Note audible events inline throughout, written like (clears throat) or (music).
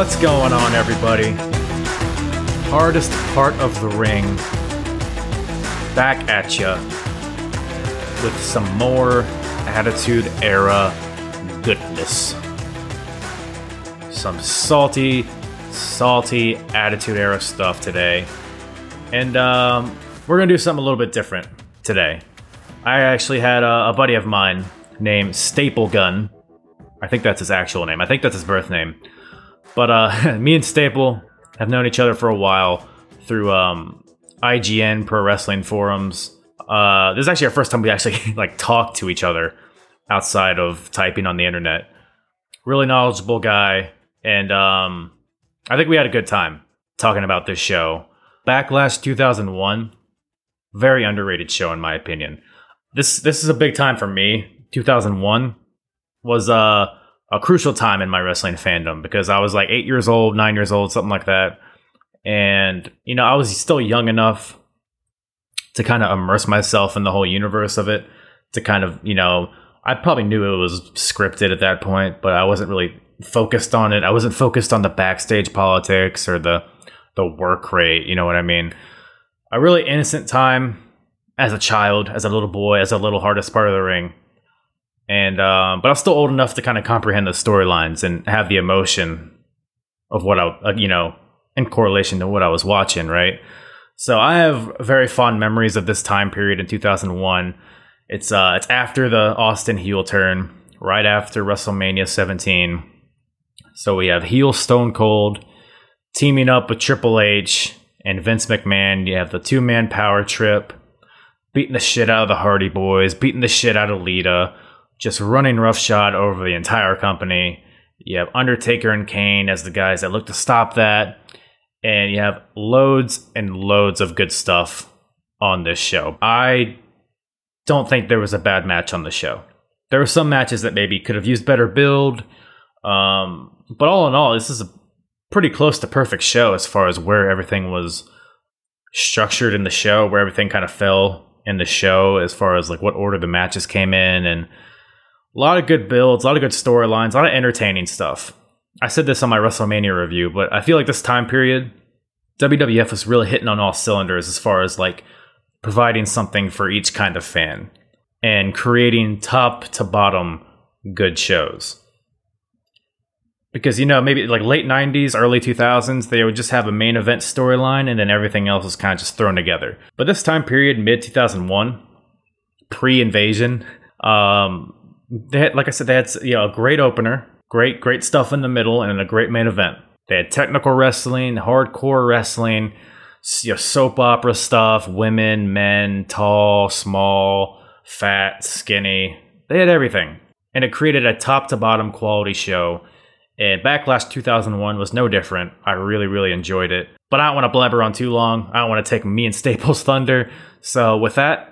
What's going on, everybody? Hardest part of the ring. Back at ya with some more Attitude Era goodness. Some salty, salty Attitude Era stuff today. And um, we're going to do something a little bit different today. I actually had a, a buddy of mine named Staple Gun. I think that's his actual name. I think that's his birth name. But uh, (laughs) me and Staple have known each other for a while through um, IGN Pro Wrestling forums. Uh, this is actually our first time we actually (laughs) like talked to each other outside of typing on the internet. Really knowledgeable guy, and um, I think we had a good time talking about this show. Backlash 2001, very underrated show in my opinion. This this is a big time for me. 2001 was uh a crucial time in my wrestling fandom because I was like eight years old, nine years old, something like that. And, you know, I was still young enough to kind of immerse myself in the whole universe of it, to kind of, you know, I probably knew it was scripted at that point, but I wasn't really focused on it. I wasn't focused on the backstage politics or the the work rate, you know what I mean? A really innocent time as a child, as a little boy, as a little hardest part of the ring and um, but I was still old enough to kind of comprehend the storylines and have the emotion of what I, uh, you know, in correlation to what I was watching, right? So I have very fond memories of this time period in 2001. It's uh, it's after the Austin heel turn, right after WrestleMania 17. So we have heel Stone Cold teaming up with Triple H and Vince McMahon. You have the two man power trip, beating the shit out of the Hardy Boys, beating the shit out of Lita just running roughshod over the entire company. You have Undertaker and Kane as the guys that look to stop that. And you have loads and loads of good stuff on this show. I don't think there was a bad match on the show. There were some matches that maybe could have used better build. Um, but all in all, this is a pretty close to perfect show as far as where everything was structured in the show, where everything kind of fell in the show as far as like what order the matches came in and a lot of good builds, a lot of good storylines, a lot of entertaining stuff. I said this on my WrestleMania review, but I feel like this time period, WWF was really hitting on all cylinders as far as like providing something for each kind of fan and creating top to bottom good shows. Because, you know, maybe like late 90s, early 2000s, they would just have a main event storyline and then everything else was kind of just thrown together. But this time period, mid 2001, pre invasion, um, they had, like I said, they had you know a great opener, great great stuff in the middle, and a great main event. They had technical wrestling, hardcore wrestling, you know, soap opera stuff, women, men, tall, small, fat, skinny. They had everything, and it created a top to bottom quality show. And Backlash 2001 was no different. I really, really enjoyed it. But I don't want to blabber on too long. I don't want to take me and Staples' (laughs) thunder. So with that,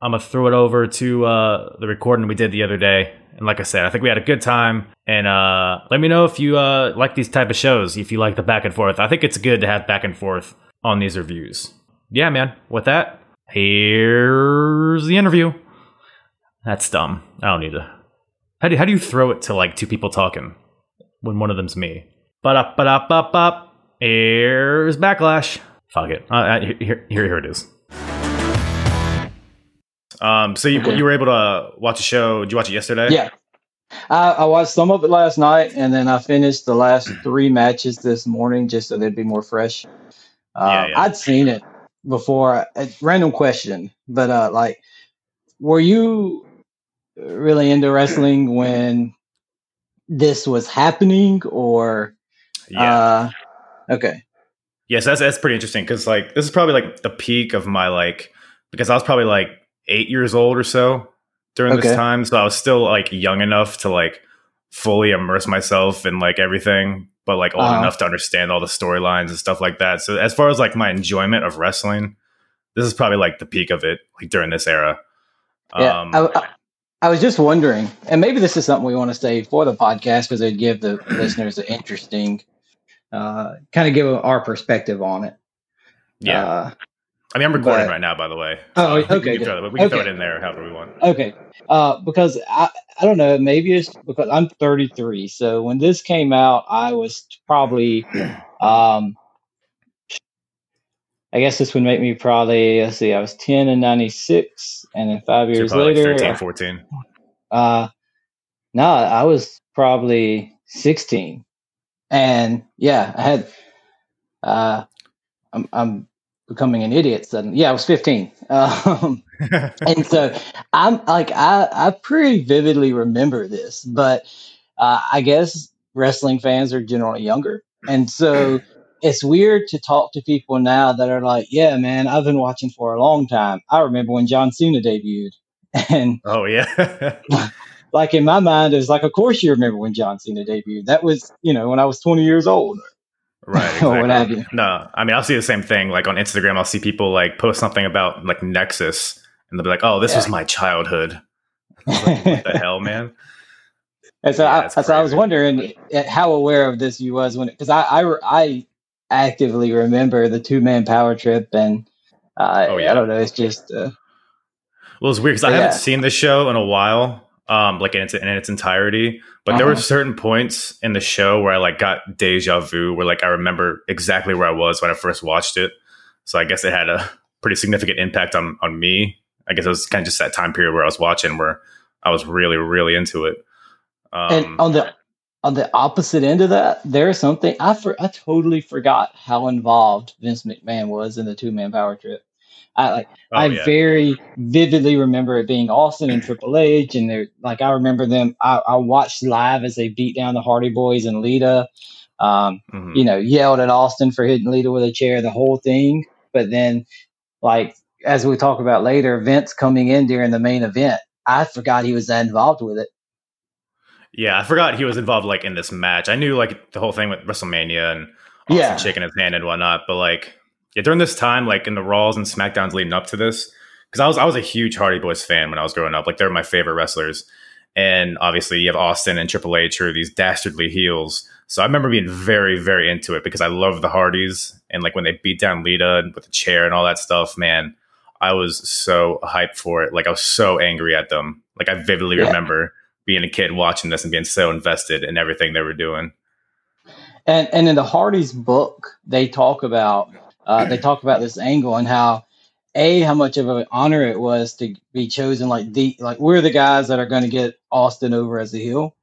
I'm gonna throw it over to uh, the recording we did the other day. And like I said, I think we had a good time. And uh, let me know if you uh, like these type of shows. If you like the back and forth, I think it's good to have back and forth on these reviews. Yeah, man. With that, here's the interview. That's dumb. I don't need to. How do how do you throw it to like two people talking when one of them's me? But up, but up, up, up. Here's backlash. Fuck it. Uh, here, here, here it is. Um, so you, you were able to watch a show. Did you watch it yesterday? Yeah. I, I, watched some of it last night, and then I finished the last (clears throat) three matches this morning just so they'd be more fresh. Uh, yeah, yeah. I'd seen it before. A random question, but uh, like, were you really into wrestling when this was happening, or? Yeah. Uh, okay. Yes, that's that's pretty interesting because like this is probably like the peak of my like because I was probably like eight years old or so during okay. this time. So I was still like young enough to like fully immerse myself in like everything, but like old uh-huh. enough to understand all the storylines and stuff like that. So as far as like my enjoyment of wrestling, this is probably like the peak of it, like during this era. Yeah, um, I, I, I, was just wondering, and maybe this is something we want to save for the podcast because it'd give the (clears throat) listeners an interesting, uh, kind of give our perspective on it. Yeah. Uh, I mean, I'm recording but, right now, by the way. So oh, okay. We can, throw, it, we can okay. throw it in there however we want. Okay. Uh, because I, I don't know, maybe it's because I'm 33. So when this came out, I was probably, (clears throat) um, I guess this would make me probably, let's see, I was 10 and 96. And then five years so later, like 13, 14. Uh, no, I was probably 16. And yeah, I had, uh, I'm, I'm becoming an idiot suddenly. Yeah, I was 15. Um, (laughs) and so I'm like, I, I pretty vividly remember this, but uh, I guess wrestling fans are generally younger. And so (laughs) it's weird to talk to people now that are like, yeah, man, I've been watching for a long time. I remember when John Cena debuted. (laughs) And oh, yeah. like in my mind, it's like, of course you remember when John Cena debuted. That was, you know, when I was 20 years old Right. Exactly. (laughs) or what have you. No, I mean, I'll see the same thing. Like on Instagram, I'll see people like post something about like Nexus and they'll be like, oh, this yeah. was my childhood. (laughs) Like, what the hell, man? And so, yeah, I, so I was wondering eh, how aware of this you was when, because I, I, I actively remember the two man power trip, and uh, oh, yeah. I don't know, it's just. Uh, well, it's weird because I haven't seen the show in a while, um, like in its in its entirety. But uh-huh. there were uh-huh. certain points in the show where I like got deja vu, where like I remember exactly where I was when I first watched it. So I guess it had a pretty significant impact on on me. I guess it was kind of just that time period where I was watching where I was really really into it. Um, and on the on the opposite end of that, there's something I for, I totally forgot how involved Vince McMahon was in the two man power trip. I like oh, I yeah. very vividly remember it being Austin and Triple H, and they're like I remember them. I, I watched live as they beat down the Hardy Boys and Lita. Um, mm-hmm. You know, yelled at Austin for hitting Lita with a chair, the whole thing. But then, like as we talk about later, Vince coming in during the main event, I forgot he was that involved with it. Yeah, I forgot he was involved like in this match. I knew like the whole thing with WrestleMania and Austin yeah. shaking his hand and whatnot, but like yeah, during this time, like in the Raws and SmackDowns leading up to this, because I was I was a huge Hardy Boys fan when I was growing up. Like they're my favorite wrestlers, and obviously you have Austin and Triple H who are these dastardly heels. So I remember being very very into it because I love the Hardys and like when they beat down Lita with the chair and all that stuff. Man, I was so hyped for it. Like I was so angry at them. Like I vividly yeah. remember being a kid watching this and being so invested in everything they were doing. And and in the Hardys book, they talk about uh, they talk about this angle and how a how much of an honor it was to be chosen like the like we're the guys that are going to get Austin over as a heel,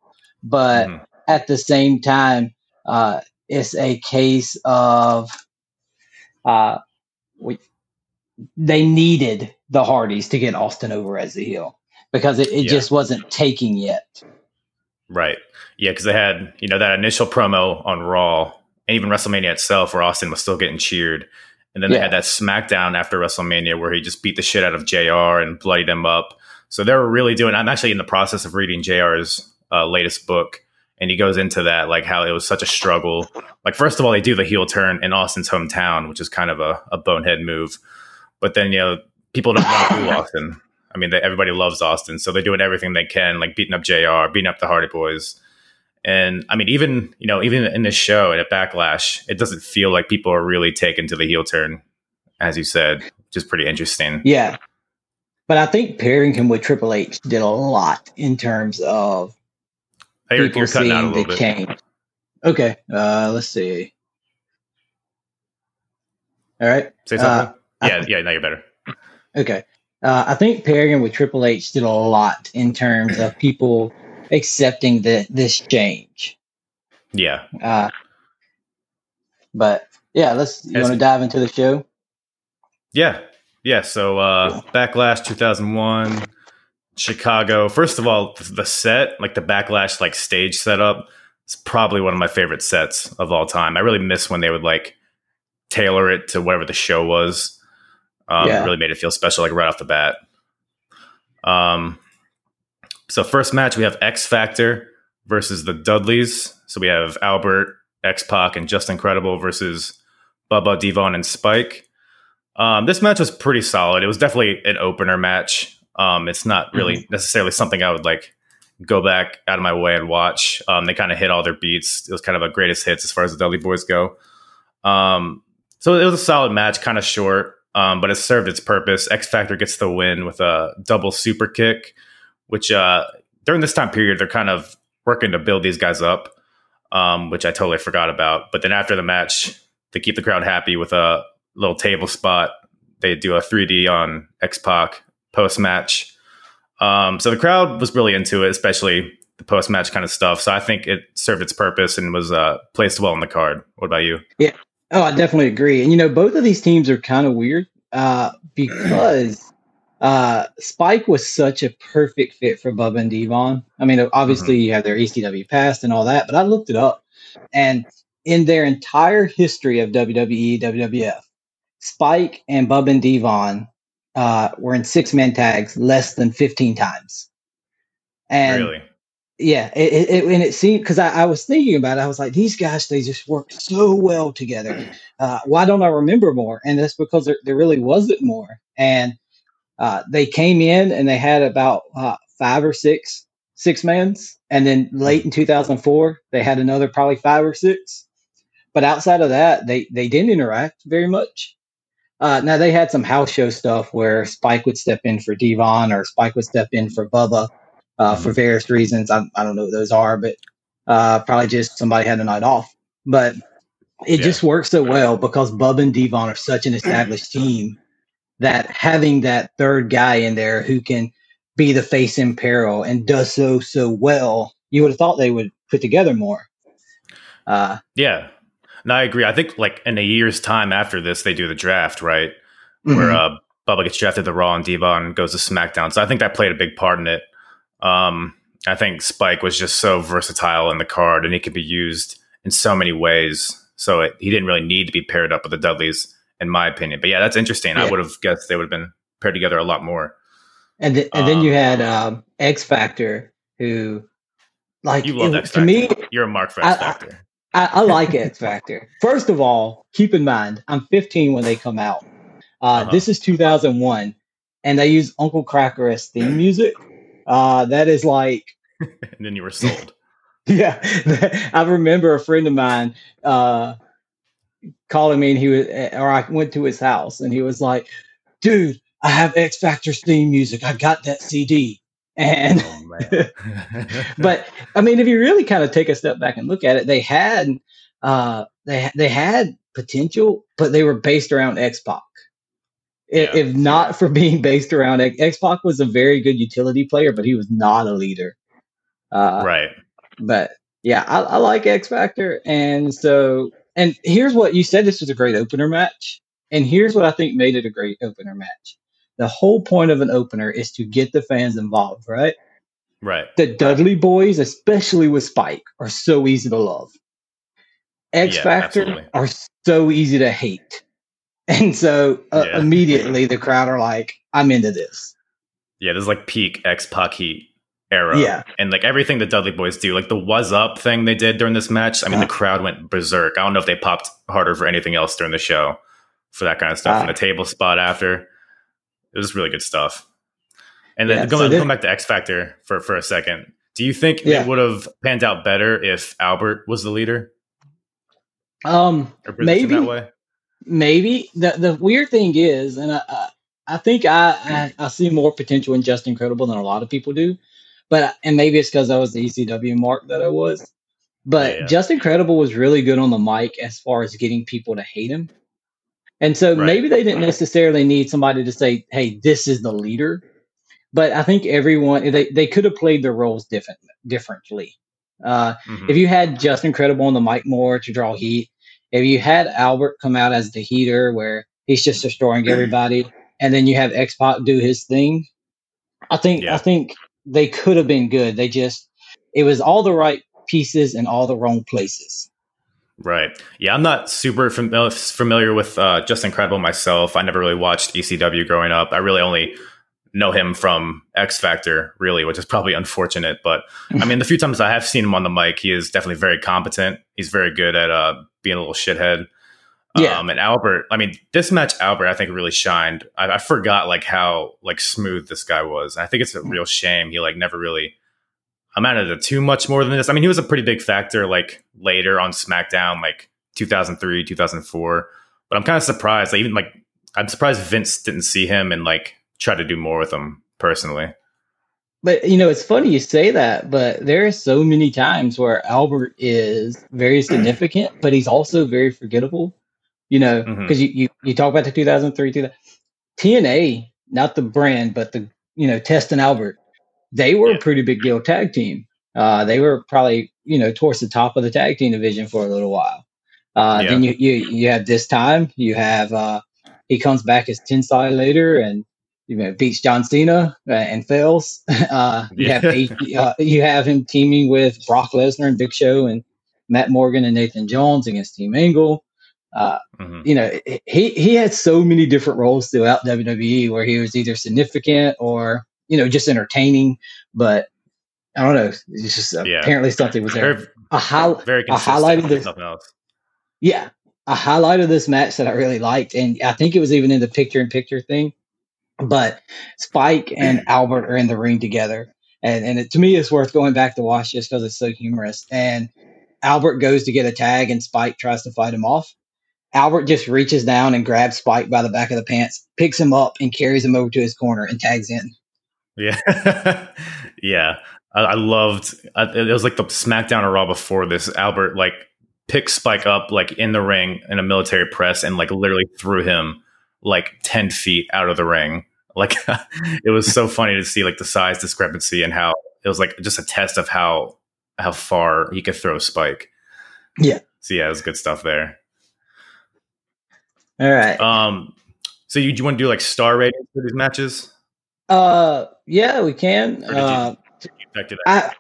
but mm-hmm. at the same time, uh, it's a case of uh, we they needed the Hardys to get Austin over as the heel because it, it yeah. just wasn't taking yet. Right. Yeah, because they had you know that initial promo on Raw and even WrestleMania itself, where Austin was still getting cheered. And then yeah. they had that SmackDown after WrestleMania where he just beat the shit out of JR and bloodied him up. So they were really doing. I'm actually in the process of reading JR's uh, latest book, and he goes into that like how it was such a struggle. Like first of all, they do the heel turn in Austin's hometown, which is kind of a, a bonehead move. But then you know people don't want to do (coughs) Austin. I mean, they, everybody loves Austin, so they're doing everything they can, like beating up JR, beating up the Hardy Boys. And I mean, even you know, even in this show at Backlash, it doesn't feel like people are really taken to the heel turn, as you said, which is pretty interesting. Yeah, but I think pairing him with Triple H did a lot in terms of hey, people seeing the bit. change. Okay, uh, let's see. All right, say something. Uh, yeah, yeah, now you're better. Okay, uh, I think pairing him with Triple H did a lot in terms of people accepting the, this change. Yeah. Uh, but yeah, let's. You want to dive into the show? Yeah, yeah. So uh, Backlash 2001, Chicago. First of all, the set, like the Backlash, like stage setup, is probably one of my favorite sets of all time. I really miss when they would like tailor it to whatever the show was. Um, yeah. It really made it feel special, like right off the bat. Um, so first match we have X Factor versus the Dudleys. So we have Albert, X Pac, and Justin Credible versus Bubba, Devon, and Spike. Um, this match was pretty solid. It was definitely an opener match. Um, it's not really mm-hmm. necessarily something I would like go back out of my way and watch. Um, they kind of hit all their beats. It was kind of a greatest hits as far as the Dudley Boys go. Um, so it was a solid match, kind of short. um, but it served its purpose. X Factor gets the win with a double super kick, which uh, during this time period they're kind of working to build these guys up, um, which I totally forgot about. But then after the match, to keep the crowd happy with a little table spot, they do a 3D on X Pac post match. Um, so the crowd was really into it, especially the post match kind of stuff. So I think it served its purpose and was uh, placed well on the card. What about you? Yeah. Oh, I definitely agree. And you know, both of these teams are kind of weird uh, because uh, Spike was such a perfect fit for Bubba and Devon. I mean, obviously mm-hmm. you have their ECW past and all that, but I looked it up, and in their entire history of WWE, WWF, Spike and Bubba and Devon uh, were in six man tags less than 15 times. And really? yeah, it, it, it, and it seemed because I, I, was thinking about it, I was like, these guys, they just work so well together. Uh, why don't I remember more? And that's because there, there really wasn't more. And uh, they came in and they had about uh, five or six six mans, and then late in 2004 they had another probably five or six. But outside of that, they they didn't interact very much. Uh, now they had some house show stuff where Spike would step in for Devon or Spike would step in for Bubba uh, for mm-hmm. various reasons. I, I don't know what those are, but uh, probably just somebody had a night off. But it yeah. just works so well because Bubba and Devon are such an established team that having that third guy in there who can be the face in peril and does so so well, you would have thought they would put together more. Uh, yeah, no, I agree. I think like in a year's time after this, they do the draft, right? Mm-hmm. Where uh, Bubba gets drafted to Raw and Devon goes to SmackDown. So I think that played a big part in it. Um, I think Spike was just so versatile in the card and he could be used in so many ways. So it, he didn't really need to be paired up with the Dudleys in my opinion. But yeah, that's interesting. Yeah. I would have guessed they would have been paired together a lot more. And th- and um, then you um, had um, X Factor, who like you love it, X Factor. To me, you're a mark for X Factor. I, I, I like X Factor. (laughs) First of all, keep in mind, I'm 15 when they come out. Uh, uh-huh. This is 2001, and they use Uncle Kracker as theme (laughs) music. Uh, that is like. and then you were sold. (laughs) yeah, I remember a friend of mine. Uh, calling me and he was, eh, or I went to his house and he was like, dude, I have X Factor's theme music. I got that CD. And, oh, (laughs) but I mean, if you really kind of take a step back and look at it, they had, uh, they, they had potential, but they were based around X Pac. Yeah. If not for being based around X Pac was a very good utility player, but he was not a leader. Uh, right. But yeah, I, I like X Factor. And so and here's what you said this was a great opener match. And here's what I think made it a great opener match. The whole point of an opener is to get the fans involved, right? Right. The Dudley boys, especially with Spike, are so easy to love. X yeah, Factor absolutely. are so easy to hate. And so uh, yeah. immediately the crowd are like, I'm into this. Yeah, this is like peak X Pac heat era. Yeah. And like everything the Dudley boys do, like the was up thing they did during this match, I mean, the crowd went berserk. I don't know if they popped harder for anything else during the show for that kind of stuff. Uh, and the table spot after, it was really good stuff. And then yeah, going, so going back to X Factor for, for a second, do you think yeah. it would have panned out better if Albert was the leader? Um, maybe. Maybe the the weird thing is, and I, I think I, I, I see more potential in Justin Credible than a lot of people do. But and maybe it's because I was the ECW mark that I was. But yeah. Justin Credible was really good on the mic as far as getting people to hate him. And so right. maybe they didn't necessarily need somebody to say, "Hey, this is the leader." But I think everyone they, they could have played their roles different differently. Uh, mm-hmm. If you had Justin Credible on the mic more to draw heat, if you had Albert come out as the heater where he's just destroying (clears throat) everybody, and then you have X Pac do his thing, I think yeah. I think they could have been good. They just it was all the right pieces in all the wrong places. Right. Yeah, I'm not super fam- familiar with uh, Justin Credible myself. I never really watched ECW growing up. I really only know him from X Factor, really, which is probably unfortunate. But I mean, the few times I have seen him on the mic, he is definitely very competent. He's very good at uh, being a little shithead. Yeah. Um, and Albert, I mean, this match, Albert, I think really shined. I, I, forgot like how like smooth this guy was. I think it's a real shame he like never really amounted to too much more than this. I mean, he was a pretty big factor like later on SmackDown, like 2003, 2004. But I'm kind of surprised. Like even like I'm surprised Vince didn't see him and like try to do more with him personally. But you know, it's funny you say that, but there are so many times where Albert is very significant, but he's also very forgettable. You know, because mm-hmm. you, you you talk about the 2003 TNA, not the brand, but the you know Test and Albert, they were yeah. a pretty big deal tag team. Uh, they were probably you know towards the top of the tag team division for a little while. Uh, yeah. Then you, you you have this time you have uh, he comes back as Tensai later and you know beats John Cena uh, and fails. (laughs) Uh, you yeah. have uh, you have him teaming with Brock Lesnar and Big Show and Matt Morgan and Nathan Jones against Team Angle. Uh, mm-hmm. You know he he had so many different roles throughout WWE where he was either significant or you know just entertaining, but. I don't know. It's just yeah. apparently something was there. Very, a, hi- very a highlight of this. Yeah, a highlight of this match that I really liked, and I think it was even in the picture in picture thing. But Spike and (clears throat) Albert are in the ring together, and and it, to me, it's worth going back to watch just because it's so humorous. And Albert goes to get a tag, and Spike tries to fight him off. Albert just reaches down and grabs Spike by the back of the pants, picks him up, and carries him over to his corner and tags in. Yeah, (laughs) yeah. I, I loved. Uh, it was like the SmackDown or Raw before this. Albert like picked Spike up like in the ring in a military press and like literally threw him like 10 feet out of the ring. (laughs) Like it was so funny to see like the size discrepancy and how it was like just a test of how how far he could throw Spike. Yeah. So yeah, it was good stuff there. All right. Um so you, do you want to do like star ratings for these matches? Uh yeah, we can. Uh, I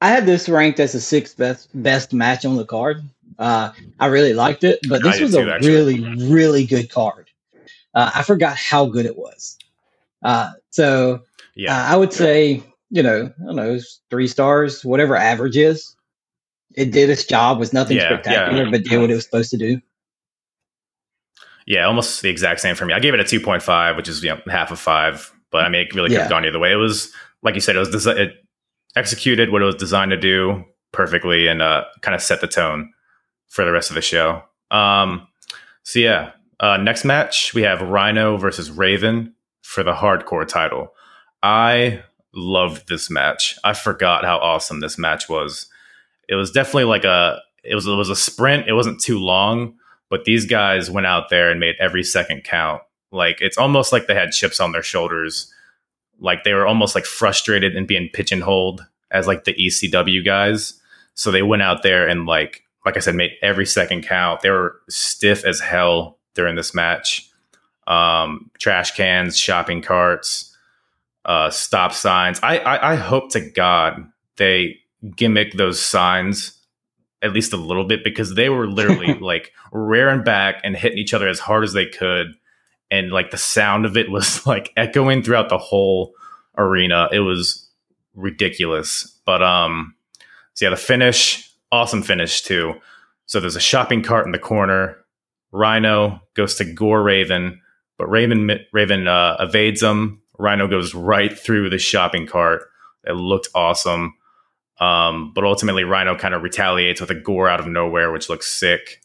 I had this ranked as the sixth best best match on the card. Uh, I really liked it, but this was a actually. really really good card. Uh, I forgot how good it was. Uh, so yeah, uh, I would say you know I don't know three stars, whatever average is. It did its job. Was nothing yeah, spectacular, yeah. but did what it was supposed to do. Yeah, almost the exact same for me. I gave it a two point five, which is you know half of five. But I mean, it really could have gone either way. It was like you said, it was desi- it executed what it was designed to do perfectly and uh, kind of set the tone for the rest of the show. Um, so yeah, uh, next match we have Rhino versus Raven for the hardcore title. I loved this match. I forgot how awesome this match was. It was definitely like a it was it was a sprint. It wasn't too long, but these guys went out there and made every second count. Like it's almost like they had chips on their shoulders like they were almost like frustrated and being pigeonholed as like the ECW guys. So they went out there and like like I said, made every second count. They were stiff as hell during this match. Um, trash cans, shopping carts, uh, stop signs. I, I, I hope to God they gimmick those signs at least a little bit because they were literally (laughs) like rearing back and hitting each other as hard as they could and like the sound of it was (laughs) like echoing throughout the whole arena. It was ridiculous. But um so yeah, the finish, awesome finish too. So there's a shopping cart in the corner. Rhino goes to gore Raven, but Raven Raven uh, evades him. Rhino goes right through the shopping cart. It looked awesome. Um, but ultimately, Rhino kind of retaliates with a gore out of nowhere, which looks sick.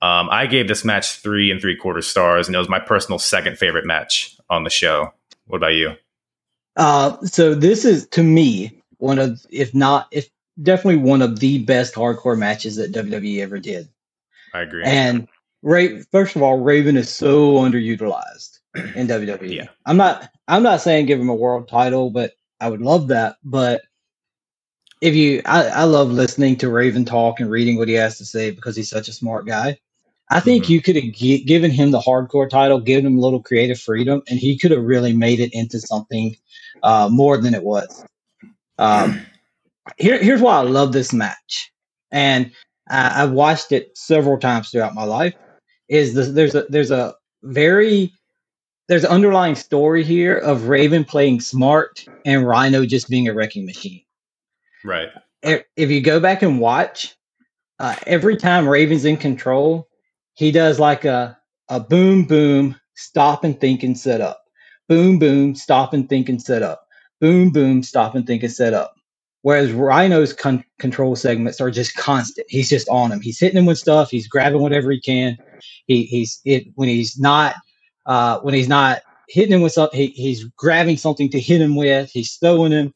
Um, I gave this match three and three quarter stars, and it was my personal second favorite match on the show. What about you? Uh, so this is to me one of, if not, if definitely one of the best hardcore matches that WWE ever did. I agree. And Ray, first of all, Raven is so underutilized in WWE. Yeah. I'm not, I'm not saying give him a world title, but I would love that. But if you, I, I love listening to Raven talk and reading what he has to say because he's such a smart guy. I think mm-hmm. you could have g- given him the hardcore title, given him a little creative freedom, and he could have really made it into something uh, more than it was. Um, here, here's why I love this match, and I, have watched it several times throughout my life. Is this, there's a there's a very there's an underlying story here of Raven playing smart and Rhino just being a wrecking machine. Right. If you go back and watch, uh, every time Raven's in control, he does like a a boom boom stop and think and set up. Boom boom stop and think and set up. Boom boom stop and think and set up. Whereas rhino's con- control segments are just constant. He's just on him he's hitting him with stuff. He's grabbing whatever he can. He, he's it when he's not uh, when he's not hitting him with something, he, he's grabbing something to hit him with. He's throwing him.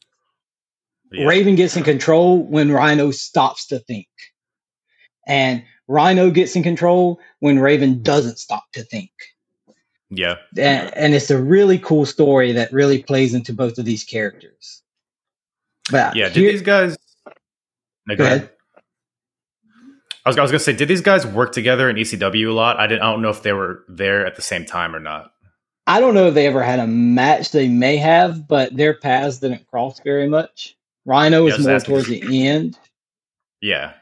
Yeah. Raven gets in control when Rhino stops to think, and Rhino gets in control when Raven doesn't stop to think. Yeah, and, and it's a really cool story that really plays into both of these characters. But yeah, did here, these guys? No, go, go ahead. ahead. I was, I was gonna say, did these guys work together in ECW a lot? I didn't. I don't know if they were there at the same time or not. I don't know if they ever had a match. They may have, but their paths didn't cross very much. Rhino was yeah, more towards the end. Yeah,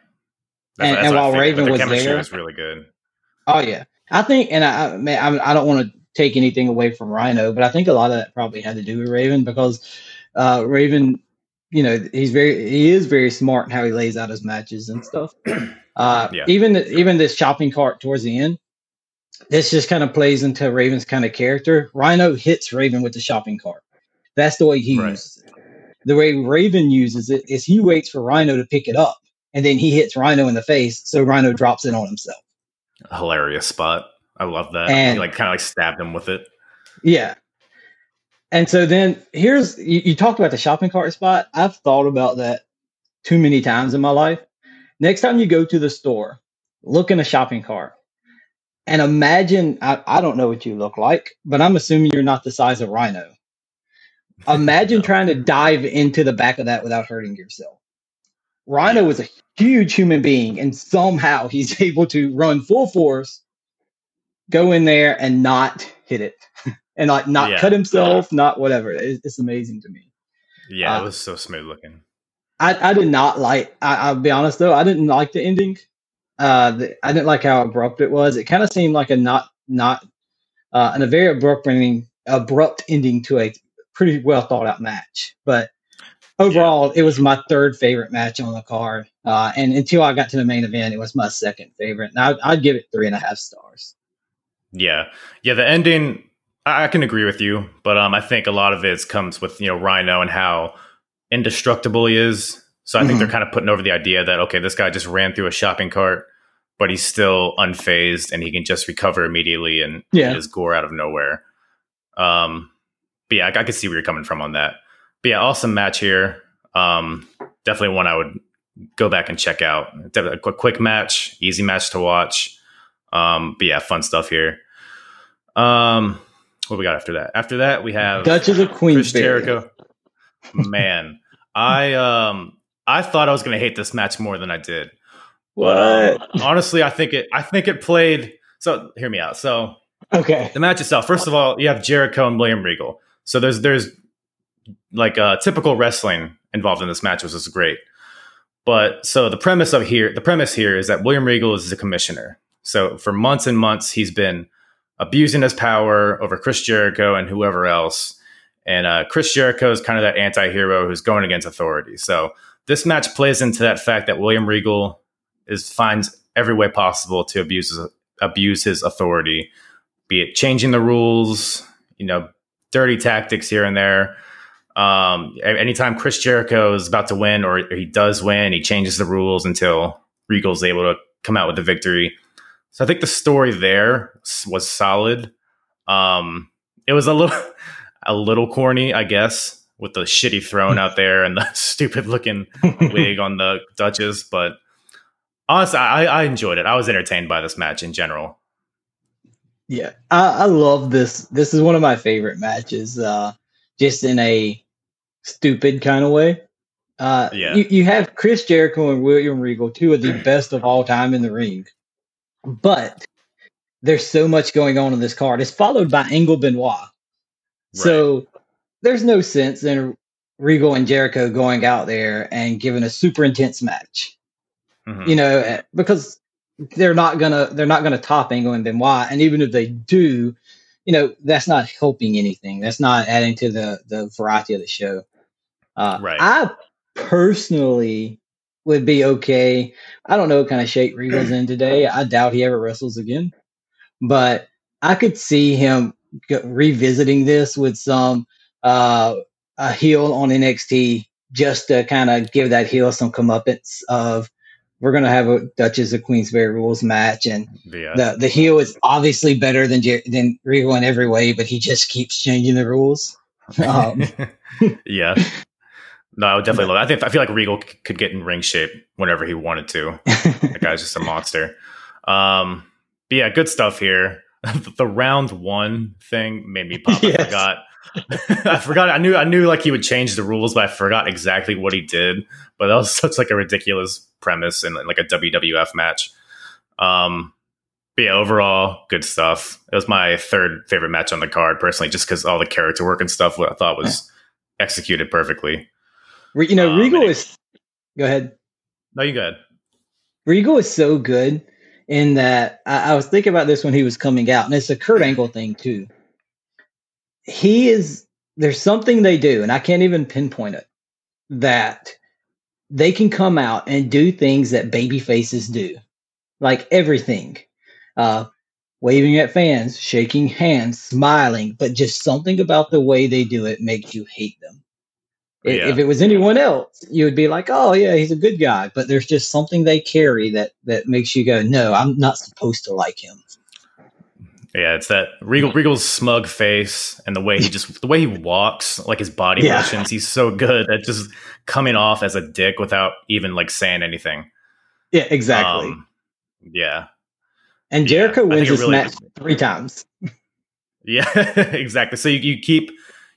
that's, and, that's and while Raven was there, was really good. Oh yeah, I think, and I, I, I don't want to take anything away from Rhino, but I think a lot of that probably had to do with Raven because uh, Raven you know he's very he is very smart in how he lays out his matches and stuff. (clears throat) Uh, yeah. Even even this shopping cart towards the end, this just kind of plays into Raven's kind of character. Rhino hits Raven with the shopping cart. That's the way he right. uses it. The way Raven uses it is he waits for Rhino to pick it up, and then he hits Rhino in the face, so Rhino drops it on himself. hilarious spot. I love that. And, he like kind of like stabbed him with it. Yeah, and so then here's you, you talked about the shopping cart spot. I've thought about that too many times in my life. Next time you go to the store, look in a shopping cart and imagine I, I don't know what you look like, but I'm assuming you're not the size of Rhino. (laughs) Imagine trying to dive into the back of that without hurting yourself. Rhino was a huge human being, and somehow he's (laughs) able to run full force, go in there, and not hit it (laughs) and like not yeah. cut himself, not whatever. It's, it's amazing to me. Yeah, uh, it was so smooth looking. I, I did not like. I, will be honest though, I didn't like the ending. Uh, the, I didn't like how abrupt it was. It kind of seemed like a not not uh, and a very abrupt ending, abrupt ending to a pretty well thought out match. But overall, yeah. it was my third favorite match on the card. Uh, and until I got to the main event, it was my second favorite. And I, I'd give it three and a half stars. Yeah, yeah. The ending I can agree with you, but um, I think a lot of it comes with you know Rhino and how indestructible he is. So I mm-hmm. think they're kind of putting over the idea that okay, this guy just ran through a shopping cart, but he's still unfazed and he can just recover immediately and yeah. just gore out of nowhere. Um, but yeah, I, I can see where you're coming from on that. But yeah, awesome match here. Um, definitely one I would go back and check out. A quick, quick match, easy match to watch. Um, but yeah, fun stuff here. Um, what we got after that? After that, we have Duchess of Queens. Chris Jericho. Man, I um I thought I was gonna hate this match more than I did. What? But, um, honestly, I think it. I think it played. So hear me out. So okay, the match itself. First of all, you have Jericho and William Regal. So there's there's like uh, typical wrestling involved in this match, which is great. But so the premise of here, the premise here is that William Regal is the commissioner. So for months and months, he's been abusing his power over Chris Jericho and whoever else. And uh, Chris Jericho is kind of that anti-hero who's going against authority. So this match plays into that fact that William Regal is finds every way possible to abuse abuse his authority, be it changing the rules, you know, dirty tactics here and there. Um, anytime Chris Jericho is about to win or he does win, he changes the rules until Regal's able to come out with the victory. So I think the story there was solid. Um, it was a little (laughs) a little corny, I guess, with the shitty throne out there and the (laughs) stupid looking wig on the Duchess. But honestly, I, I enjoyed it. I was entertained by this match in general. Yeah, I, I love this. This is one of my favorite matches, uh, just in a stupid kind of way. Uh, yeah. you, you have Chris Jericho and William Regal, two of the (clears throat) best of all time in the ring. But there's so much going on in this card. It's followed by Angle Benoit. Right. So there's no sense in Regal and Jericho going out there and giving a super intense match. Mm-hmm. You know, eh, because they're not gonna they're not gonna top Angle and Benoit, and even if they do, you know, that's not helping anything. That's not adding to the the variety of the show. Uh, right. I personally would be okay. I don't know what kind of shape Regal's in today. I doubt he ever wrestles again, but I could see him revisiting this with some uh, a heel on NXT just to kind of give that heel some comeuppance of we're gonna have a Duchess of Queensberry rules match, and yeah. the the heel is obviously better than than Regal in every way, but he just keeps changing the rules. Um, (laughs) yeah. No, I would definitely love. It. I think I feel like Regal could get in ring shape whenever he wanted to. (laughs) that guy's just a monster. Um, but yeah, good stuff here. (laughs) the round one thing made me pop. Yes. I forgot. (laughs) I forgot. I knew. I knew like he would change the rules, but I forgot exactly what he did. But that was (laughs) such like a ridiculous premise in like a WWF match. Um, but yeah, overall, good stuff. It was my third favorite match on the card, personally, just because all the character work and stuff I thought was (laughs) executed perfectly. You know, um, Regal is. Go ahead. No, you go ahead. Regal is so good in that I, I was thinking about this when he was coming out, and it's a Kurt Angle thing too. He is there's something they do, and I can't even pinpoint it, that they can come out and do things that baby faces do. Like everything. Uh waving at fans, shaking hands, smiling, but just something about the way they do it makes you hate them. Yeah. If it was anyone else, you would be like, "Oh yeah, he's a good guy." But there's just something they carry that that makes you go, "No, I'm not supposed to like him." Yeah, it's that Regal Regal's smug face and the way he just the way he walks, like his body yeah. motions. He's so good at just coming off as a dick without even like saying anything. Yeah, exactly. Um, yeah. And Jericho yeah, wins this really match (laughs) three times. Yeah, (laughs) exactly. So you, you keep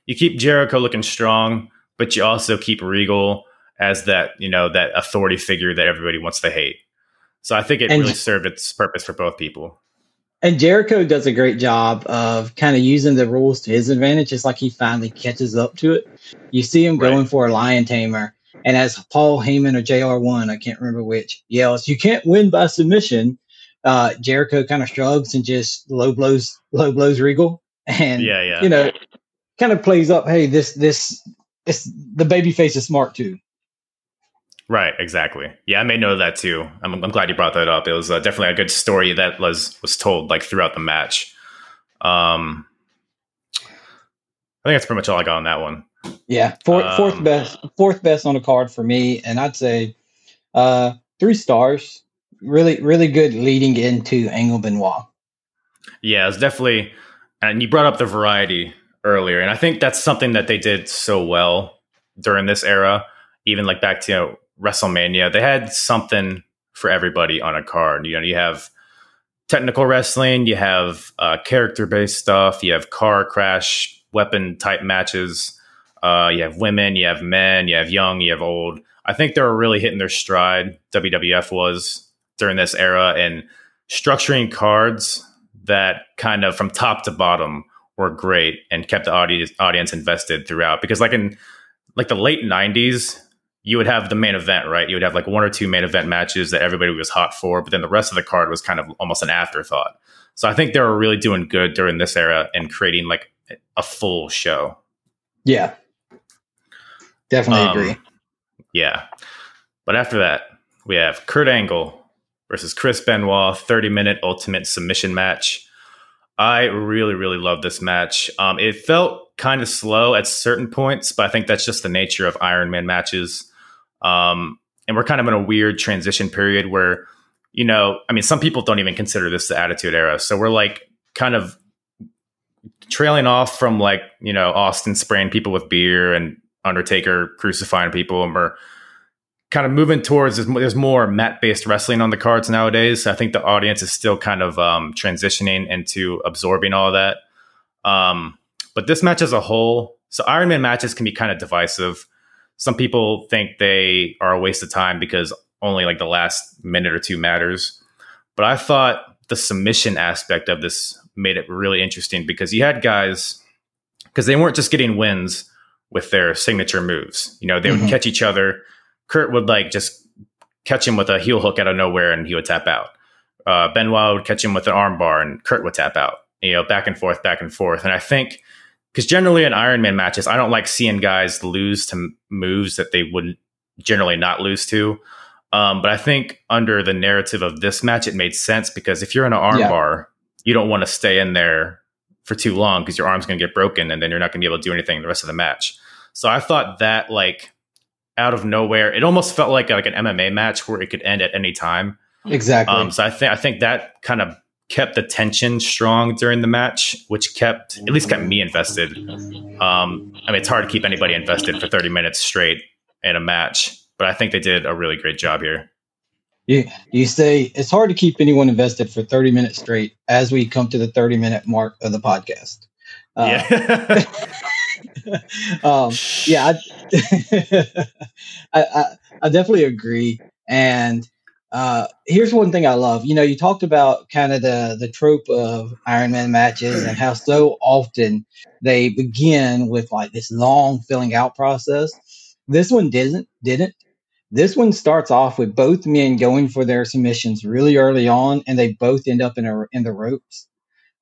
you keep Jericho looking strong but you also keep Regal as that, you know, that authority figure that everybody wants to hate. So I think it and, really served its purpose for both people. And Jericho does a great job of kind of using the rules to his advantage. It's like he finally catches up to it. You see him right. going for a lion tamer. And as Paul Heyman or JR1, I can't remember which, yells, You can't win by submission. Uh, Jericho kind of shrugs and just low blows, low blows Regal. And, yeah, yeah. you know, kind of plays up, hey, this, this it's the baby face is smart too. Right, exactly. Yeah, I made note of that too. I'm, I'm glad you brought that up. It was uh, definitely a good story that was was told like throughout the match. Um, I think that's pretty much all I got on that one. Yeah, fourth, um, fourth best, fourth best on the card for me, and I'd say uh, three stars. Really, really good leading into Angle Benoit. Yeah, it's definitely, and you brought up the variety earlier. And I think that's something that they did so well during this era, even like back to you know, WrestleMania. They had something for everybody on a card. You know, you have technical wrestling, you have uh, character based stuff, you have car crash weapon type matches, uh, you have women, you have men, you have young, you have old. I think they were really hitting their stride. WWF was during this era and structuring cards that kind of from top to bottom were great and kept the audience audience invested throughout. Because like in like the late '90s, you would have the main event, right? You would have like one or two main event matches that everybody was hot for, but then the rest of the card was kind of almost an afterthought. So I think they were really doing good during this era and creating like a full show. Yeah. Definitely um, agree. Yeah. But after that, we have Kurt Angle versus Chris Benoit, 30 minute ultimate submission match. I really, really love this match. Um, it felt kind of slow at certain points, but I think that's just the nature of Iron Man matches. Um, and we're kind of in a weird transition period where, you know, I mean, some people don't even consider this the Attitude Era. So we're like kind of trailing off from like, you know, Austin spraying people with beer and Undertaker crucifying people. And we're kind of moving towards there's more mat based wrestling on the cards nowadays. I think the audience is still kind of um, transitioning into absorbing all that. Um, but this match as a whole, so Iron Man matches can be kind of divisive. Some people think they are a waste of time because only like the last minute or two matters. But I thought the submission aspect of this made it really interesting because you had guys because they weren't just getting wins with their signature moves. You know, they would mm-hmm. catch each other Kurt would like just catch him with a heel hook out of nowhere and he would tap out. Uh, Benoit would catch him with an armbar and Kurt would tap out. You know, back and forth, back and forth. And I think because generally in Iron Man matches, I don't like seeing guys lose to moves that they wouldn't generally not lose to. Um, but I think under the narrative of this match, it made sense because if you're in an armbar, yeah. you don't want to stay in there for too long because your arm's going to get broken and then you're not going to be able to do anything the rest of the match. So I thought that like out of nowhere. It almost felt like like an MMA match where it could end at any time. Exactly. Um, so I think I think that kind of kept the tension strong during the match, which kept at least kept me invested. Um, I mean, it's hard to keep anybody invested for 30 minutes straight in a match, but I think they did a really great job here. You, you say it's hard to keep anyone invested for 30 minutes straight as we come to the 30 minute mark of the podcast. Uh, yeah. (laughs) um, yeah, I, (laughs) I, I, I definitely agree. And uh, here's one thing I love. You know, you talked about kind of the the trope of Iron Man matches and how so often they begin with like this long filling out process. This one didn't didn't. This one starts off with both men going for their submissions really early on, and they both end up in a, in the ropes,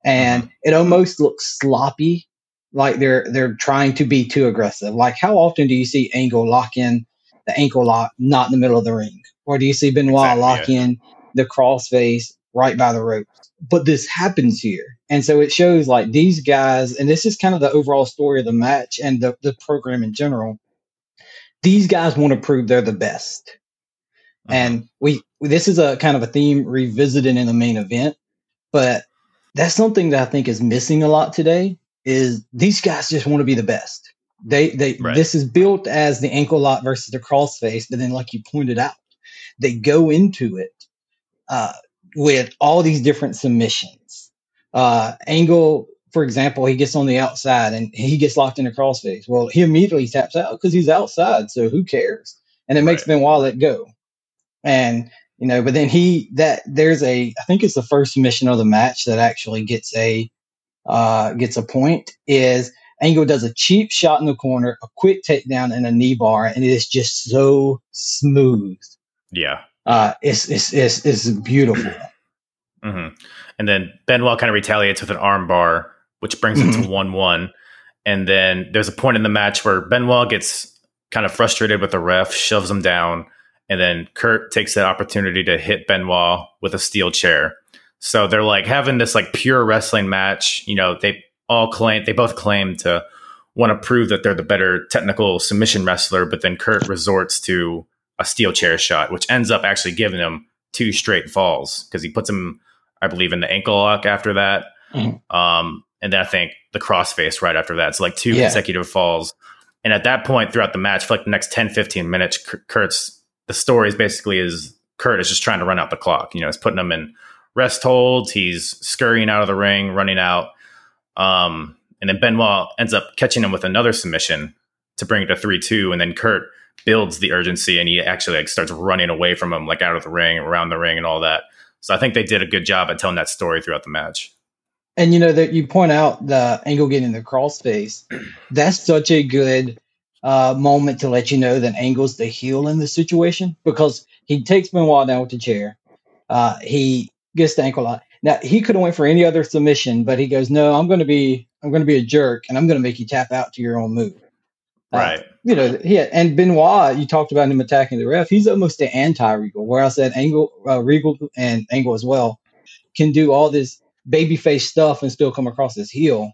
and uh-huh. it almost looks sloppy, like they're they're trying to be too aggressive. Like how often do you see Angle lock in the ankle lock not in the middle of the ring? Or do you see Benoit exactly, lock yeah. in the crossface right by the ropes? But this happens here. And so it shows like these guys, and this is kind of the overall story of the match and the, the program in general. These guys want to prove they're the best. Uh-huh. And we this is a kind of a theme revisited in the main event, but that's something that I think is missing a lot today is these guys just want to be the best. They they right. this is built as the ankle lock versus the crossface, but then like you pointed out, they go into it uh, with all these different submissions. Uh, Angle, for example, he gets on the outside and he gets locked in a crossface. Well, he immediately taps out because he's outside, so who cares? And it makes right. Benoit let go. And you know, but then he that there's a I think it's the first submission of the match that actually gets a uh, gets a point is Angle does a cheap shot in the corner, a quick takedown, and a knee bar, and it is just so smooth. Yeah. Uh, it's, it's, it's, it's beautiful. Mm-hmm. And then Benoit kind of retaliates with an armbar, which brings mm-hmm. it to mm-hmm. 1 1. And then there's a point in the match where Benoit gets kind of frustrated with the ref, shoves him down, and then Kurt takes that opportunity to hit Benoit with a steel chair. So they're like having this like pure wrestling match. You know, they all claim they both claim to want to prove that they're the better technical submission wrestler, but then Kurt resorts to a steel chair shot, which ends up actually giving him two straight falls because he puts him, I believe, in the ankle lock after that. Mm-hmm. Um, and then I think the crossface right after that. So like two yeah. consecutive falls. And at that point throughout the match, for like the next 10, 15 minutes, Kurt's the story is basically is Kurt is just trying to run out the clock. You know, he's putting him in rest holds, he's scurrying out of the ring, running out. Um, and then Benoit ends up catching him with another submission to bring it to 3 2. And then Kurt builds the urgency and he actually like starts running away from him like out of the ring around the ring and all that. So i think they did a good job at telling that story throughout the match. And you know that you point out the Angle getting the cross face (clears throat) that's such a good uh, moment to let you know that Angle's the heel in the situation because he takes Benoit down with the chair. Uh, he gets the ankle lock. Now he could have went for any other submission but he goes no i'm going to be i'm going to be a jerk and i'm going to make you tap out to your own move right. Uh, you know, yeah, and Benoit, you talked about him attacking the ref. He's almost the anti-Regal, where I said Angle, uh, Regal, and Angle as well can do all this babyface stuff and still come across as heel.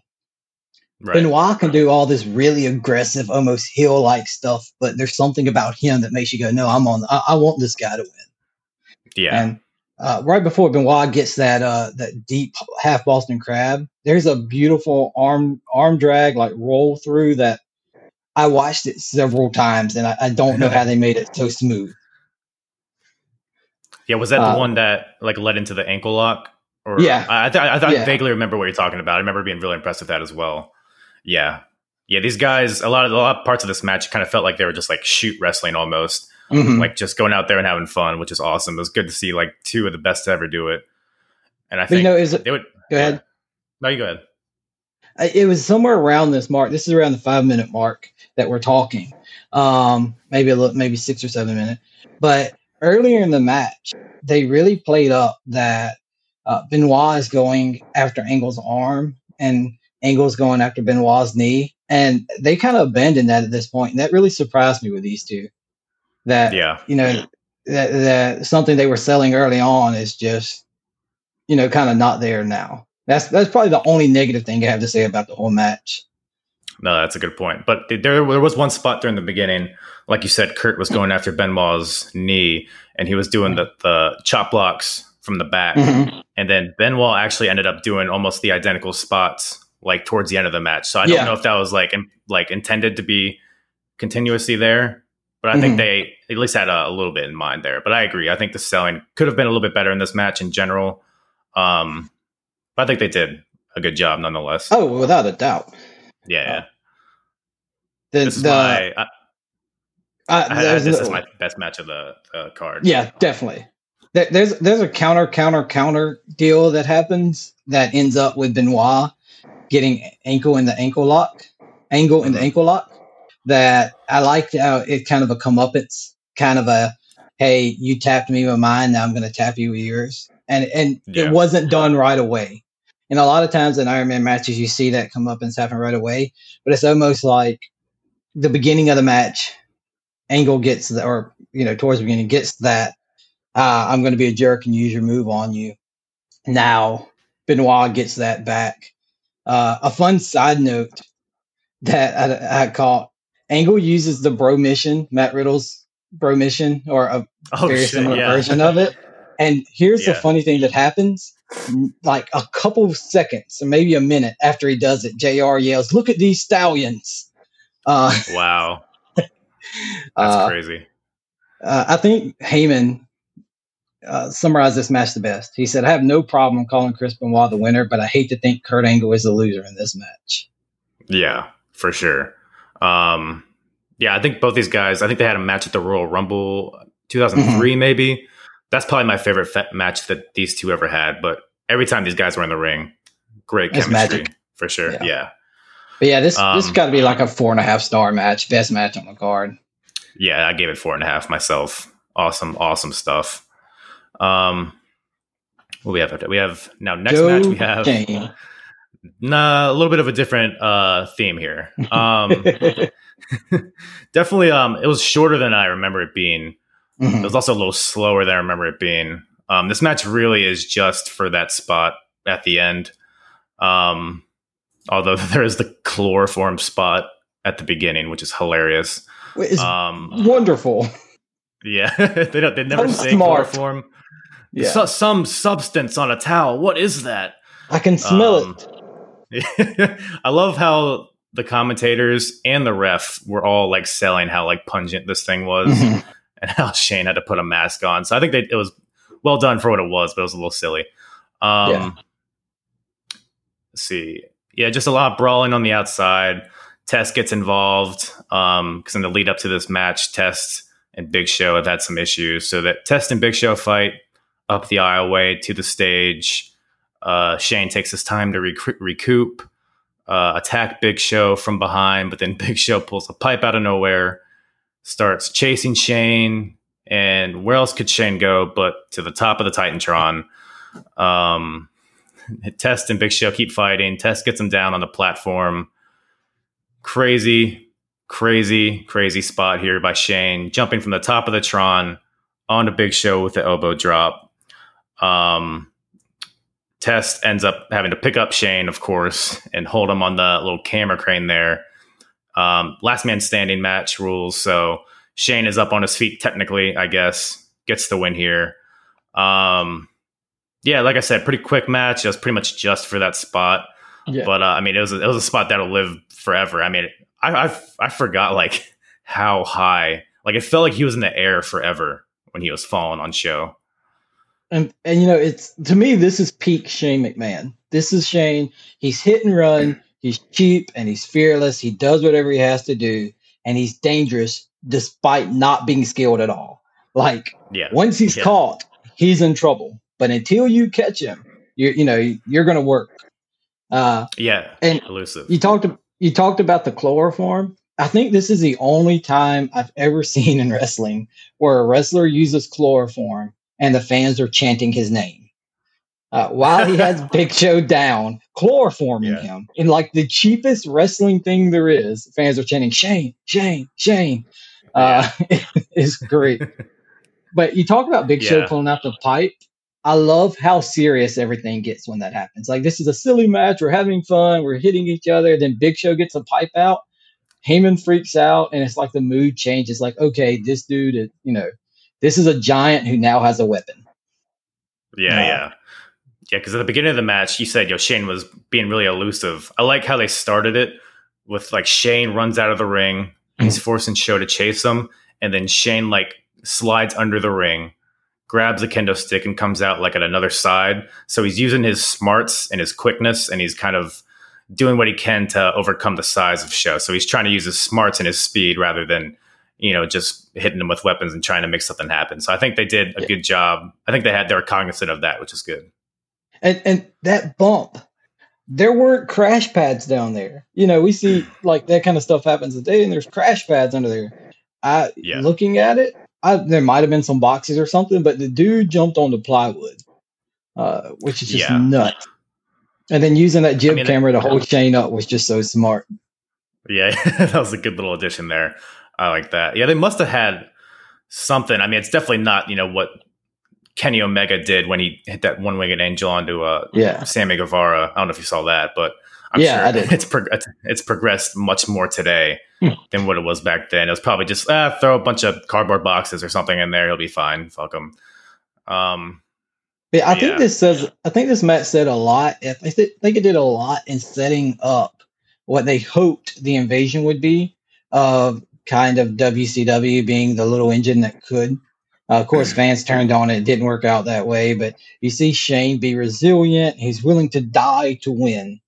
Right. Benoit can do all this really aggressive, almost heel-like stuff, but there's something about him that makes you go, "No, I'm on. I, I want this guy to win." Yeah. And uh, right before Benoit gets that uh, that deep half Boston crab, there's a beautiful arm arm drag like roll through that I watched it several times, and I, I don't know how they made it so smooth. (laughs) Yeah, was that uh, the one that like led into the ankle lock? Or yeah, I, th- I, th- yeah. I vaguely remember what you're talking about. I remember being really impressed with that as well. Yeah, yeah. These guys, a lot of a lot of parts of this match kind of felt like they were just like shoot wrestling almost, mm-hmm. like just going out there and having fun, which is awesome. It was good to see like two of the best to ever do it. And I but think you know, is it, they would go ahead. Yeah. No, you go ahead it was somewhere around this mark. This is around the five minute mark that we're talking. Um, maybe a little, maybe six or seven minute. But earlier in the match, they really played up that uh, Benoit is going after Angle's arm and Angle's going after Benoit's knee, and they kind of abandoned that at this point. and that really surprised me with these two. That yeah, you know, that, that something they were selling early on is just, you know, kind of not there now. That's that's probably the only negative thing I have to say about the whole match. no, that's a good point. But there, there was one spot during the beginning, like you said, Kurt was going after Benoit's knee, and he was doing the the chop blocks from the back, mm-hmm. and then Benoit actually ended up doing almost the identical spots like towards the end of the match. So I don't yeah. know if that was like in, like intended to be continuously there, but I mm-hmm. think they at least had a, a, little bit in mind there. But I agree. I think the selling could have been a little bit better in this match in general. Um, but I think they did a good job nonetheless. Oh, without a doubt. Yeah. Uh, the, this is the, my. I, uh, I, this no, is my best match of the uh, card. Yeah, definitely. there's there's a counter counter counter deal that happens that ends up with Benoit getting ankle in the ankle lock, Angle in the mm-hmm. ankle lock. That I liked how it kind of a comeuppance, kind of a hey, you tapped me with mine, now I'm going to tap you with yours, and and yeah. it wasn't done right away. And a lot of times in Iron Man matches, you see that come up and happen right away, but it's almost like the beginning of the match, Angle gets the, or you know towards the beginning gets that uh, I'm going to be a jerk and use your move on you. Now Benoit gets that back. Uh, a fun side note that I, I caught: Angle uses the Bromission, Matt Riddle's Bromission, or a oh, very shit, similar yeah. version of it. And here's yeah. the funny thing that happens: like a couple seconds, maybe a minute after he does it, JR. yells, "Look at these stallions!" Uh, wow, (laughs) that's uh, crazy. Uh, I think Heyman uh, summarized this match the best. He said, "I have no problem calling Chris Benoit the winner, but I hate to think Kurt Angle is the loser in this match." Yeah, for sure. Um, yeah, I think both these guys. I think they had a match at the Royal Rumble 2003, mm-hmm. maybe. That's probably my favorite match that these two ever had. But every time these guys were in the ring, great chemistry magic. for sure. Yeah. yeah. But yeah, this um, this got to be like a four and a half star match, best match on the card. Yeah, I gave it four and a half myself. Awesome, awesome stuff. Um, what we have? We have now next Joe match. We have nah, a little bit of a different uh, theme here. Um, (laughs) (laughs) definitely, um, it was shorter than I remember it being. Mm-hmm. It was also a little slower than I remember it being. Um, this match really is just for that spot at the end. Um, although (laughs) there is the chloroform spot at the beginning, which is hilarious. It's um, wonderful. Yeah, (laughs) they don't. They never say smart. chloroform. Yeah. So, some substance on a towel. What is that? I can smell um, it. (laughs) I love how the commentators and the ref were all like selling how like pungent this thing was, mm-hmm. And (laughs) how Shane had to put a mask on. So I think they, it was well done for what it was, but it was a little silly. Um, yeah. Let's see yeah, just a lot of brawling on the outside. Test gets involved because um, in the lead up to this match, Test and Big Show have had some issues. So that Test and Big Show fight up the aisleway to the stage. Uh, Shane takes his time to rec- recoup, uh, attack Big Show from behind, but then (laughs) Big Show pulls a pipe out of nowhere, starts chasing Shane. And where else could Shane go but to the top of the Titantron? Um, Test and Big Show keep fighting. Test gets him down on the platform. Crazy, crazy, crazy spot here by Shane, jumping from the top of the Tron onto Big Show with the elbow drop. Um, Test ends up having to pick up Shane, of course, and hold him on the little camera crane there. Um, last man standing match rules. So Shane is up on his feet, technically, I guess, gets the win here. Um, yeah, like I said, pretty quick match. It was pretty much just for that spot. Yeah. But uh, I mean, it was a, it was a spot that'll live forever. I mean, I, I I forgot like how high. Like it felt like he was in the air forever when he was falling on show. And and you know, it's to me this is peak Shane McMahon. This is Shane. He's hit and run. He's cheap and he's fearless. He does whatever he has to do, and he's dangerous despite not being skilled at all. Like yeah. once he's yeah. caught, he's in trouble. But until you catch him, you you know you're going to work. Uh, yeah, and elusive. You talked you talked about the chloroform. I think this is the only time I've ever (laughs) seen in wrestling where a wrestler uses chloroform and the fans are chanting his name. Uh, while he has (laughs) Big Show down, chloroforming yeah. him in like the cheapest wrestling thing there is. Fans are chanting Shane, Shane, Shane. Uh, (laughs) it's great. but you talk about Big yeah. Show pulling out the pipe. I love how serious everything gets when that happens. Like this is a silly match. We're having fun. We're hitting each other. Then Big Show gets a pipe out. Heyman freaks out, and it's like the mood changes. Like, okay, this dude, is, you know, this is a giant who now has a weapon. Yeah, uh, yeah, yeah. Because at the beginning of the match, you said, "Yo, Shane was being really elusive." I like how they started it with like Shane runs out of the ring, he's mm. forcing Show to chase him, and then Shane like slides under the ring grabs a kendo stick and comes out like at another side. So he's using his smarts and his quickness, and he's kind of doing what he can to overcome the size of Show. So he's trying to use his smarts and his speed rather than you know just hitting him with weapons and trying to make something happen. So I think they did a good job. I think they had they were cognizant of that, which is good. And and that bump. There weren't crash pads down there. You know, we see like that kind of stuff happens today, and there's crash pads under there. I yeah. looking at it, I, there might have been some boxes or something, but the dude jumped on the plywood, uh, which is just yeah. nuts. And then using that jib I mean, camera to hold Shane up was just so smart. Yeah, (laughs) that was a good little addition there. I like that. Yeah, they must have had something. I mean, it's definitely not you know what Kenny Omega did when he hit that one winged angel onto uh, yeah. Sammy Guevara. I don't know if you saw that, but I'm yeah, sure it's, pro- it's progressed much more today hmm. than what it was back then. It was probably just ah, throw a bunch of cardboard boxes or something in there, he'll be fine. Fuck him. Um, yeah, I yeah. think this says. I think this match said a lot. I think it did a lot in setting up what they hoped the invasion would be of kind of WCW being the little engine that could. Uh, of course, fans turned on it. It didn't work out that way, but you see Shane be resilient. He's willing to die to win.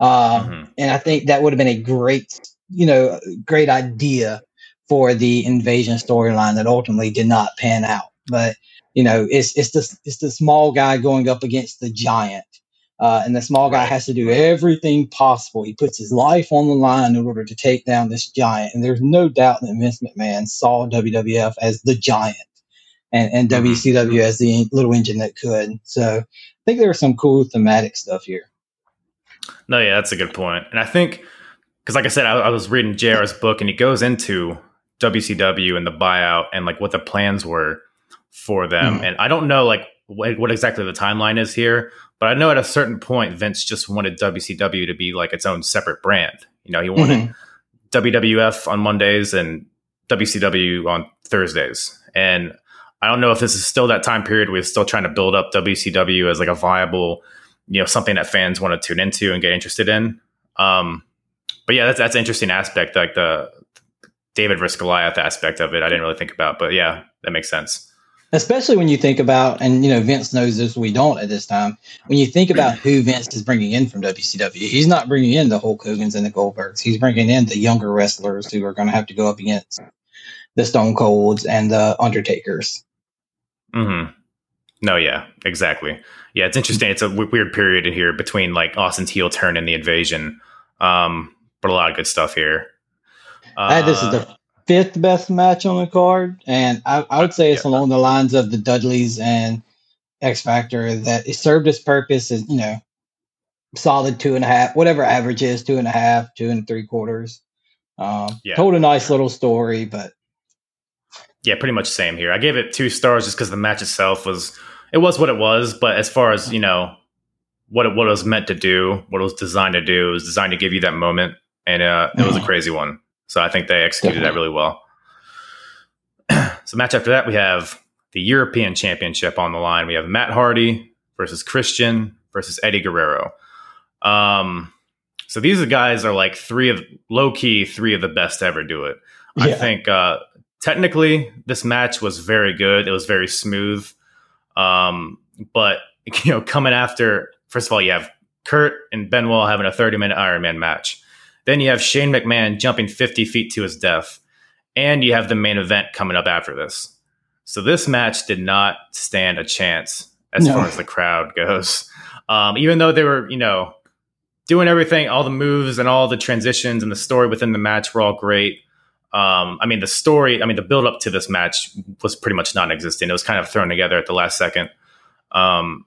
Uh, mm-hmm. And I think that would have been a great, you know, great idea for the invasion storyline that ultimately did not pan out. But you know, it's it's the it's the small guy going up against the giant, uh, and the small guy has to do everything possible. He puts his life on the line in order to take down this giant. And there's no doubt that Vince McMahon saw WWF as the giant, and and mm-hmm. WCW as the little engine that could. So I think there was some cool thematic stuff here. No, yeah, that's a good point. And I think, because like I said, I, I, was reading JR's book and he goes into WCW and the buyout and like what the plans were for them. Mm. And I don't know like what, what, exactly the timeline is here, but I know at a certain point, Vince just wanted WCW to be like its own separate brand. You know, he wanted mm-hmm. WWF on Mondays and WCW on Thursdays. And I don't know if this is still that time period where he's still trying to build up WCW as like a viable you know something that fans want to tune into and get interested in. Um, but yeah, that's that's an interesting aspect, like the David versus Goliath aspect of it. I didn't really think about, but yeah, that makes sense. Especially when you think about, and you know, Vince knows this, we don't at this time. When you think about who Vince is bringing in from WCW, he's not bringing in the Hulk Hogan's and the Goldbergs. He's bringing in the younger wrestlers who are going to have to go up against the Stone Colds and the Undertakers. Hmm. No, yeah, exactly. Yeah, it's interesting. It's a w- weird period in here between like Austin's heel turn and the invasion. Um, but a lot of good stuff here. Uh, this is the fifth best match on the card, and I, I would say it's yeah. along the lines of the Dudleys and X Factor that it served its purpose as you know solid two and a half, whatever average is, two and a half, two and three quarters. Um, yeah. Told a nice little story, but yeah, pretty much same here. I gave it two stars just because the match itself was it was what it was. But as far as you know, what it, what it was meant to do, what it was designed to do, it was designed to give you that moment, and uh, it was a crazy one. So I think they executed Definitely. that really well. (clears throat) so match after that, we have the European Championship on the line. We have Matt Hardy versus Christian versus Eddie Guerrero. Um, so these guys are like three of low key, three of the best to ever do it. Yeah. I think uh, technically this match was very good. It was very smooth. Um, but (laughs) you know, coming after, first of all, you have Kurt and Benoit having a 30 minute Iron Man match. Then you have Shane McMahon jumping 50 feet to his death. And you have the main event coming up after this. So this match did not stand a chance as no. far as the crowd goes. Um, even though they were, you know, doing everything, all the moves and all the transitions and the story within the match were all great. Um, I mean, the story, I mean, the build up to this match was pretty much non existent. It was kind of thrown together at the last second. Um,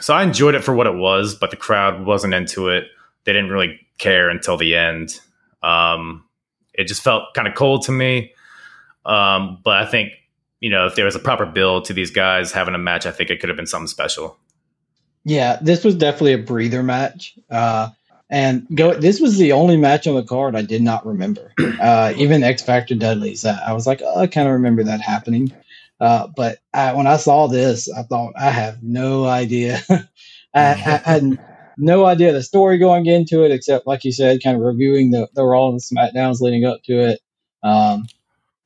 so I enjoyed it for what it was, but the crowd wasn't into it. They didn't really care until the end. Um, it just felt kind of cold to me. Um, but I think you know, if there was a proper build to these guys having a match, I think it could have been something special. Yeah, this was definitely a breather match. Uh, and go. This was the only match on the card I did not remember. (clears throat) Uh, even X Factor Dudley's. I, I was like, oh, I kind of remember that happening. Uh, but I, when I saw this, I thought I have no idea. (laughs) I, I, had no idea the story going into it, except like you said, kind of reviewing the the Raw and the Smackdowns leading up to it. Um,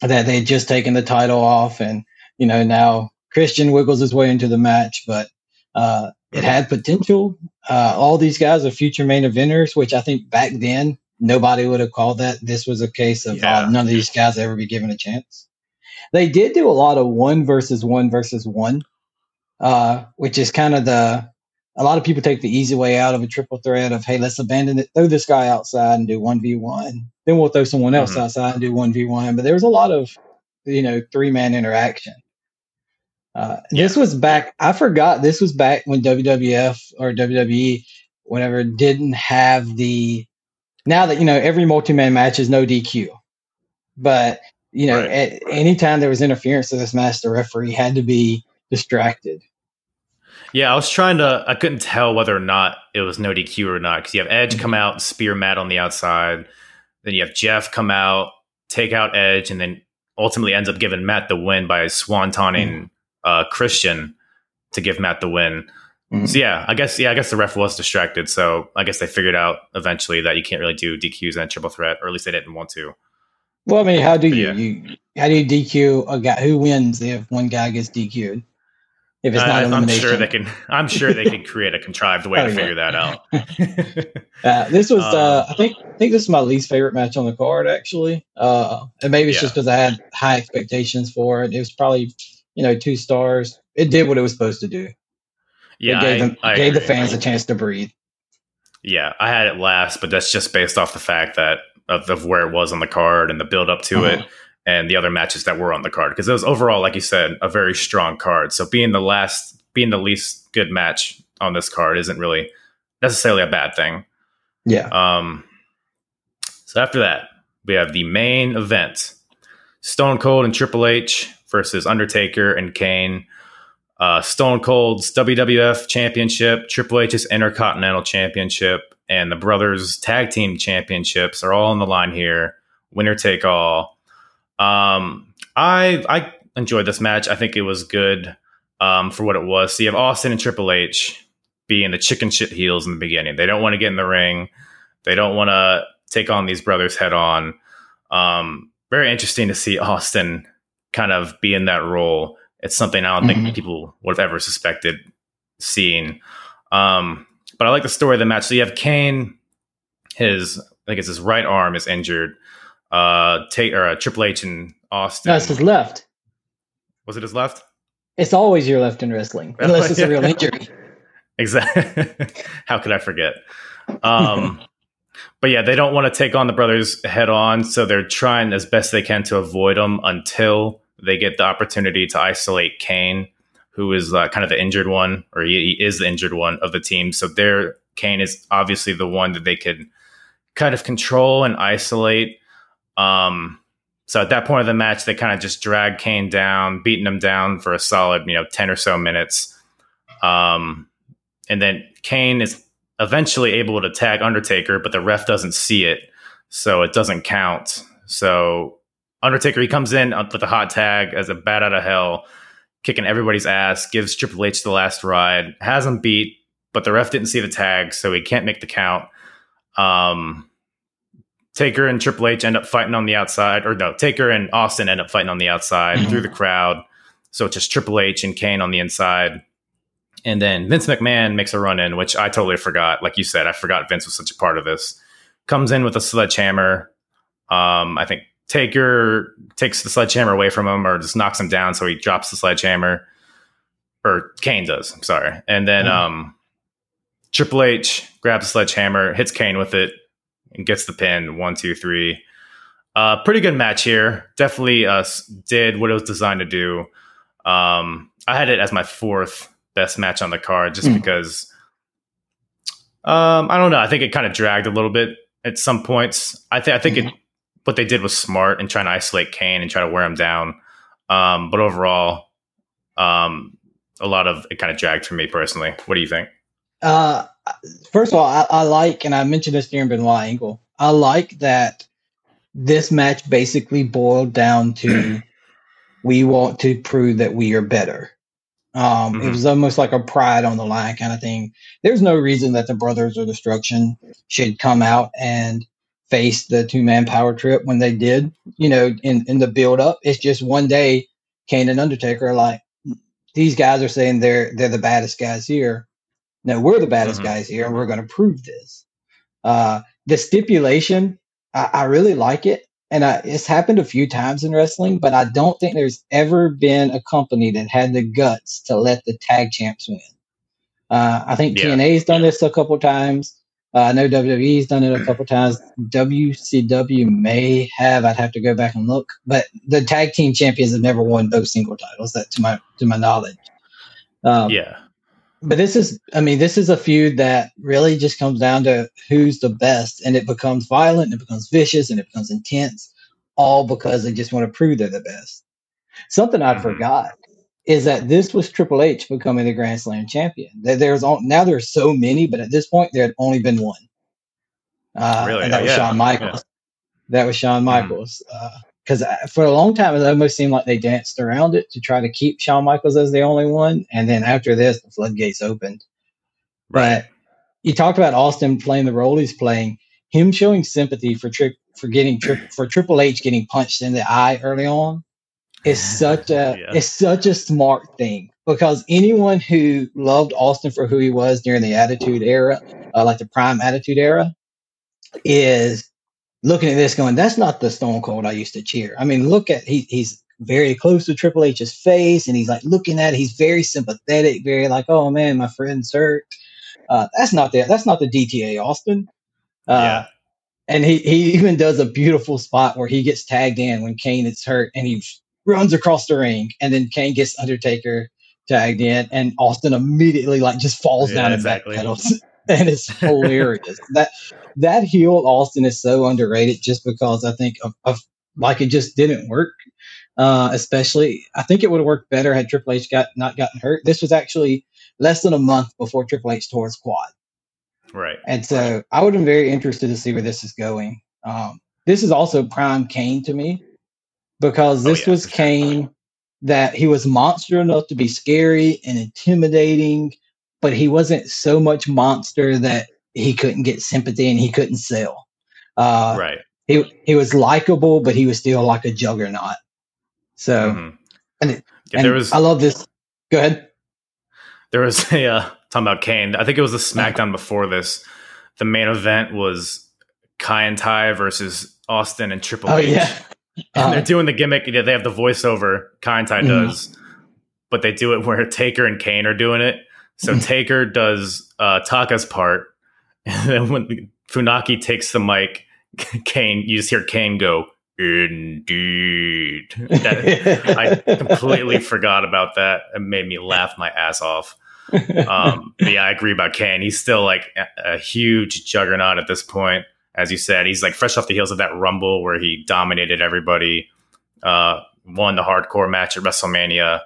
that they had just taken the title off, and you know now Christian wiggles his way into the match, but uh, it had potential. Uh, all these guys are future main eventers, which I think back then nobody would have called that. This was a case of uh, yeah. uh, none of these guys ever be given a chance. They did do a lot of one versus one versus one, uh, which is kind of the a lot of people take the easy way out of a triple threat of hey, let's abandon it, throw this guy outside and do one v one. Then we'll throw someone else mm-hmm. outside and do one v one. But there was a lot of you know three man interaction. Uh, yeah. This was back. I forgot. This was back when WWF or WWE, whatever, didn't have the. Now that you know, every multi-man match is no DQ, but you know, right. at any time there was interference of this match, the referee had to be distracted. Yeah, I was trying to. I couldn't tell whether or not it was no DQ or not because you have Edge mm-hmm. come out, spear Matt on the outside, then you have Jeff come out, take out Edge, and then ultimately ends up giving Matt the win by swantoning mm-hmm uh, Christian to give Matt the win. Mm-hmm. So yeah, I guess yeah, I guess the ref was distracted. So I guess they figured out eventually that you can't really do DQs and triple threat, or at least they didn't want to. Well, I mean, how do you, yeah. you how do you DQ a guy who wins if one guy gets DQ'd? If it's not uh, I'm sure they can. I'm sure they can create a contrived way (laughs) oh, to yeah. figure that out. (laughs) uh, this was, uh, um, I think, I think this is my least favorite match on the card, actually. Uh, and maybe it's yeah. just because I had high expectations for it. It was probably you know, two stars. It did what it was supposed to do. Yeah, it gave, them, I, gave the fans a chance to breathe. Yeah, I had it last, but that's just based off the fact that of, of where it was on the card and the build up to uh-huh. it and the other matches that were on the card because it was overall, like you said, a very strong card. So being the last, being the least good match on this card isn't really necessarily a bad thing. Yeah. Um. So after that, we have the main event: Stone Cold and Triple H versus Undertaker and Kane. Uh, Stone Cold's WWF Championship, Triple H's Intercontinental Championship, and the Brothers Tag Team Championships are all on the line here. Winner take all. Um, I I enjoyed this match. I think it was good um, for what it was. So you have Austin and Triple H being the chicken shit heels in the beginning. They don't want to get in the ring. They don't want to take on these brothers head on. Um, very interesting to see (laughs) Austin kind of be in that role. It's something I don't mm-hmm. think people would have ever suspected seeing. Um, but I like the story of the match. So you have Kane, his I think it's his right arm is injured. Uh, take or uh, Triple H and Austin. That's his left. Was it his left? It's always your left in wrestling, (laughs) unless it's a real injury. exactly. (laughs) How could I forget? Um, (laughs) but yeah, they don't want to take on the brothers head on, so they're trying as best they can to avoid them until they get the opportunity to isolate Kane, who is uh, kind of the injured one, or he, he is the injured one of the team. So there, Kane is obviously the one that they could kind of control and isolate. Um, so at that point of the match, they kind of just drag Kane down, beating him down for a solid, you know, ten or so minutes. Um, and then Kane is eventually able to tag Undertaker, but the ref doesn't see it, so it doesn't count. So Undertaker, he comes in with a hot tag as a bat out of hell, kicking everybody's ass, gives Triple H the last ride, has him beat, but the ref didn't see the tag, so he can't make the count. Um, Taker and Triple H end up fighting on the outside, or no, Taker and Austin end up fighting on the outside mm-hmm. through the crowd. So it's just Triple H and Kane on the inside. And then Vince McMahon makes a run in, which I totally forgot. Like you said, I forgot Vince was such a part of this. Comes in with a sledgehammer. Um, I think Taker takes the sledgehammer away from him or just knocks him down, so he drops the sledgehammer. Or Kane does, I'm sorry. And then mm-hmm. um, Triple H grabs the sledgehammer, hits Kane with it, and gets the pin. One, two, three. Uh, pretty good match here. Definitely uh, did what it was designed to do. Um, I had it as my fourth best match on the card just mm. because um, I don't know. I think it kind of dragged a little bit at some points. I think I think mm-hmm. it what they did was smart and trying to isolate Kane and try to wear him down. Um, but overall, um, a lot of it kind of dragged for me personally. What do you think? Uh, first of all, I, I like, and I mentioned this during Benoit Angle. I like that this match basically boiled down to (clears throat) we want to prove that we are better. Um, mm-hmm. It was almost like a pride on the line kind of thing. There's no reason that the Brothers of Destruction should come out and face the two man power trip when they did, you know, in, in the build up. It's just one day Kane and Undertaker are like, these guys are saying they're they're the baddest guys here. No, we're the baddest mm-hmm. guys here, and we're going to prove this. Uh, the stipulation, I, I, really like it, and I, it's happened a few times in wrestling, but I don't think there's ever been a company that had the guts to let the tag champs win. Uh, I think yeah. TNA's done this a couple times. Uh, I know WWE's done it a couple times. WCW may have. I'd have to go back and look. But the tag team champions have never won both single titles. That to my to my knowledge. Um, yeah. But this is, I mean, this is a feud that really just comes down to who's the best, and it becomes violent, and it becomes vicious, and it becomes intense, all because they just want to prove they're the best. Something I mm-hmm. forgot is that this was Triple H becoming the Grand Slam champion. There's now there's so many, but at this point there had only been one. Uh, really? And that was yeah. Shawn Michaels. Yeah. That was Shawn hmm. Michaels. Because mm. uh, for a long time, it almost seemed like they danced around it to try to keep Shawn Michaels as the only one. And then after this, the floodgates opened. Right. But you talked about Austin playing the role he's playing. Him showing sympathy for tri- for getting tri- for Triple H getting punched in the eye early on is such a yeah. it's such a smart thing because anyone who loved Austin for who he was during the Attitude Era, uh, like the Prime Attitude Era, is looking at this going, "That's not the Stone Cold I used to cheer." I mean, look at he, he's very close to Triple H's face, and he's like looking at it. He's very sympathetic, very like, "Oh man, my friend's hurt." Uh, that's not the that's not the DTA Austin. Uh, yeah. And he, he even does a beautiful spot where he gets tagged in when Kane is hurt, and he runs across the ring, and then Kane gets Undertaker tagged in, and Austin immediately like just falls yeah, down exactly. and backpedals, (laughs) and it's hilarious. that that heel Austin is so underrated just because I think of, of like it just didn't work. Uh, especially, I think it would have worked better had Triple H got not gotten hurt. This was actually less than a month before Triple H tore his quad. Right. And so I would have been very interested to see where this is going. Um, this is also prime Kane to me because oh, this oh, yeah, was Kane sure. that he was monster enough to be scary and intimidating, but he wasn't so much monster that he couldn't get sympathy and he couldn't sell. Uh, right. He he was likable, but he was still like a juggernaut. So, mm-hmm. and, it, yeah, and there was. I love this. Go ahead. There was a uh, talking about Kane. I think it was the SmackDown before this. The main event was Kaientai versus Austin and Triple oh, H. Yeah and uh, they're doing the gimmick. They have the voiceover. Kaientai mm-hmm. does, but they do it where Taker and Kane are doing it. So mm-hmm. Taker does uh, Taka's part, (laughs) and then when Funaki takes the mic, (laughs) Kane, you just hear Kane go, "Indeed." (laughs) That, I completely forgot about that. It made me laugh my ass off. Um, yeah, I agree about Kane. He's still like a, a huge juggernaut at this point as you said, he's like fresh off the heels of that Rumble where he dominated everybody, uh, won the hardcore match at WrestleMania,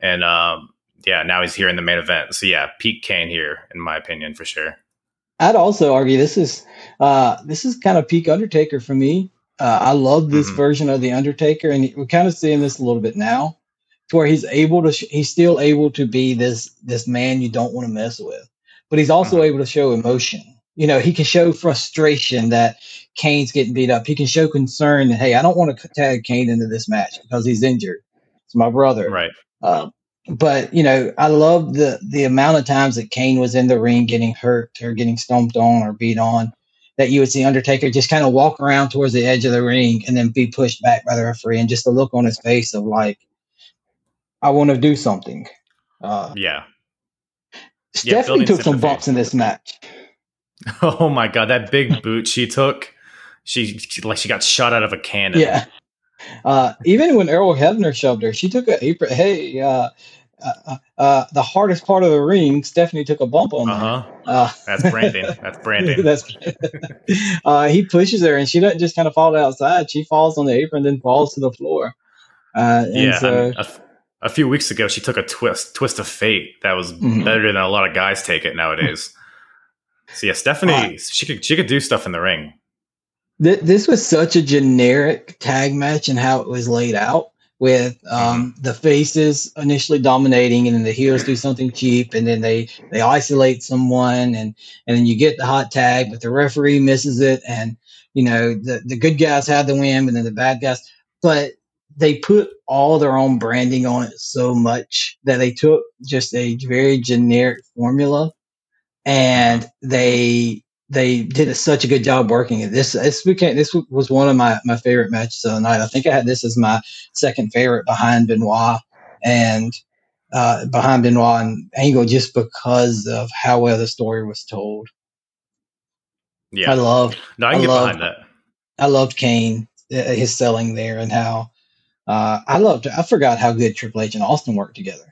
and um, yeah, now he's here in the main event. So yeah, peak Kane here, in my opinion, for sure. I'd also argue this is uh, this is kind of peak Undertaker for me. Uh, I love this mm-hmm. version of the Undertaker, and we're kind of seeing this a little bit now, to where he's able to sh- he's still able to be this this man you don't want to mess with, but he's also mm-hmm. able to show emotion you know, he can show frustration that Kane's getting beat up. He can show concern that, hey, I don't want to tag Kane into this match because he's injured. It's my brother. Right. Uh, but you know, I love the the amount of times that Kane was in the ring getting hurt or getting stomped on or beat on. That you would see Undertaker just kind of walk around towards the edge of the ring and then be pushed back by the referee, and just the look on his face of like, I want to do something. Uh, yeah. Stephanie yeah, took some bumps in this match. (laughs) Oh my god, that big boot she took. She, she like she got shot out of a cannon. Yeah. Uh, even when Earl Hebner shoved her, she took a apron. Hey, uh, uh, uh, the hardest part of the ring, Stephanie took a bump on. Uh-huh. Uh, That's branding. That's branding. (laughs) that's uh, he pushes her, and she doesn't just kind of fall outside. She falls on the apron, then falls to the floor. Uh, yeah, so, I mean, a, a, few weeks ago, she took a twist, twist of fate that was mm-hmm. better than a lot of guys take it nowadays. So yeah, Stephanie, uh, she could she could do stuff in the ring. Th- this was such a generic tag match and how it was laid out with um, mm-hmm. the faces initially dominating and then the heels do something cheap and then they they isolate someone and and then you get the hot tag but the referee misses it and you know the the good guys had the win and then the bad guys but they put all their own branding on it so much that they took just a very generic formula and they they did a, such a good job working it. This this became this was one of my my favorite matches of the night. I think I had this as my second favorite behind Benoit and uh, behind Benoit and Angle just because of how well the story was told. Yeah, I love. No, I can I get loved, behind that. I loved Kane, uh, his selling there, and how uh, I loved. I forgot how good Triple H and Austin worked together.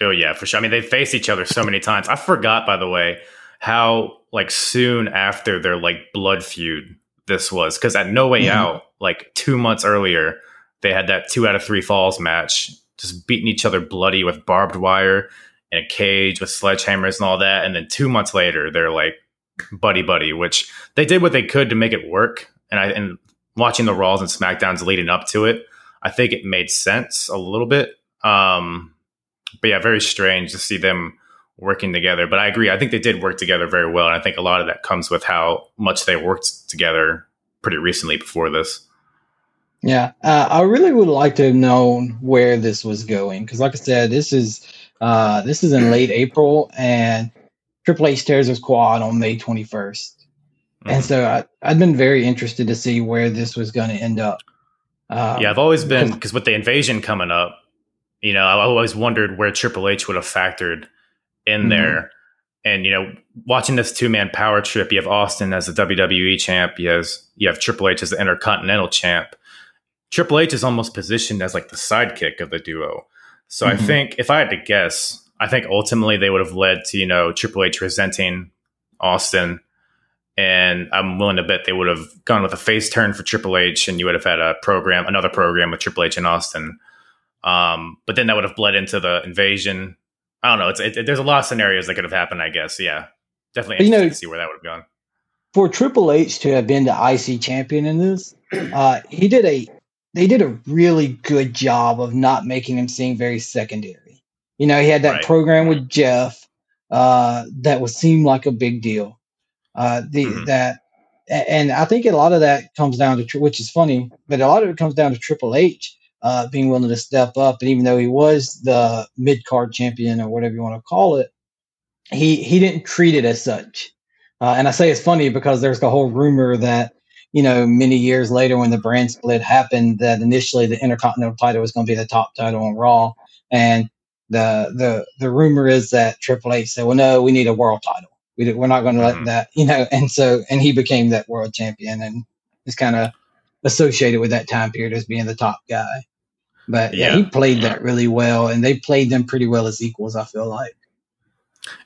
Oh yeah, for sure. I mean, they faced each other so many times. I forgot, by the way, how like soon after their like blood feud this was because at No Way mm-hmm. Out, like two months earlier, they had that two out of three falls match, just beating each other bloody with barbed wire and a cage with sledgehammers and all that. And then two months later, they're like buddy buddy, which they did what they could to make it work. And I and watching the Raws and Smackdowns leading up to it, I think it made sense a little bit. Um, but yeah, very strange to see them working together. But I agree. I think they did work together very well. And I think a lot of that comes with how much they worked together pretty recently before this. Yeah. Uh, I really would like to have known where this was going. Cause like I said, this is, uh, this is in late April and Triple H tears his quad on May 21st. Mm-hmm. And so I, I'd been very interested to see where this was going to end up. Um, yeah, I've always been because with the invasion coming up, you know, I always wondered where Triple H would have factored in mm-hmm. there. And you know, watching this two man power trip, you have Austin as the WWE champ, you have you have Triple H as the Intercontinental champ. Triple H is almost positioned as like the sidekick of the duo. So mm-hmm. I think if I had to guess, I think ultimately they would have led to you know Triple H resenting Austin, and I'm willing to bet they would have gone with a face turn for Triple H, and you would have had a program, another program with Triple H and Austin. Um, but then that would have bled into the invasion I don't know. It's it, there's a lot of scenarios that could have happened. I guess. Yeah, definitely. You know, to see where that would have gone. For Triple H to have been the IC champion in this, (clears throat) uh, he did a they did a really good job of not making him seem very secondary. You know, he had that right. program with Jeff uh, that would seem like a big deal. Uh, the mm-hmm. that and I think a lot of that comes down to which is funny, but a lot of it comes down to Triple H uh, being willing to step up. And even though he was the mid card champion or whatever you want to call it, he he didn't treat it as such. Uh, and I say it's funny because there's the whole rumor that you know many years later when the brand split happened that initially the Intercontinental title was going to be the top title on Raw, and the the the rumor is that Triple H said, "Well, no, we need a world title. We, we're not going to let mm-hmm. that," (laughs) you know. And so and he became that world champion and is kind of associated with that time period as being the top guy. But yeah, yeah, he played that really well, and they played them pretty well as equals. I feel like.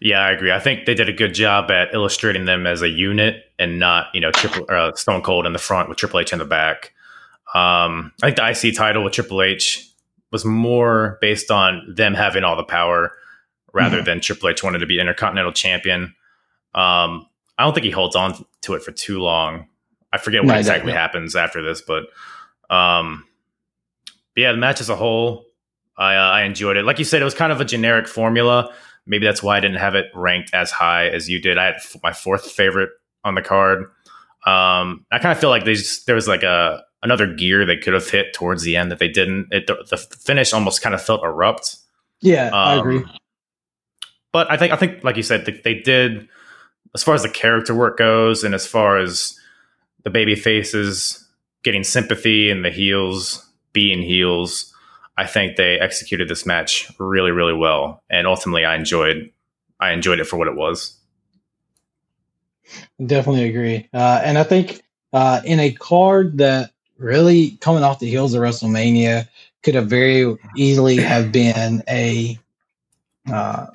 Yeah, I agree. I think they did a good job at illustrating them as a unit and not, you know, Triple uh, Stone Cold in the front with Triple H in the back. Um, I think the IC title with Triple H was more based on them having all the power rather mm-hmm. than Triple H wanted to be Intercontinental Champion. Um, I don't think he holds on to it for too long. I forget what no, exactly happens after this, but um, but yeah, the match as a whole, I, uh, I enjoyed it. Like you said, it was kind of a generic formula. Maybe that's why I didn't have it ranked as high as you did. I had f- my fourth favorite on the card. Um, I kind of feel like just, there was like a another gear they could have hit towards the end that they didn't. It, the, the finish almost kind of felt abrupt. Yeah, um, I agree. But I think I think like you said, they, they did as far as the character work goes, and as far as the baby faces getting sympathy and the heels being heels, I think they executed this match really, really well, and ultimately, I enjoyed I enjoyed it for what it was. Definitely agree, uh, and I think uh, in a card that really coming off the heels of WrestleMania could have very easily have been a uh,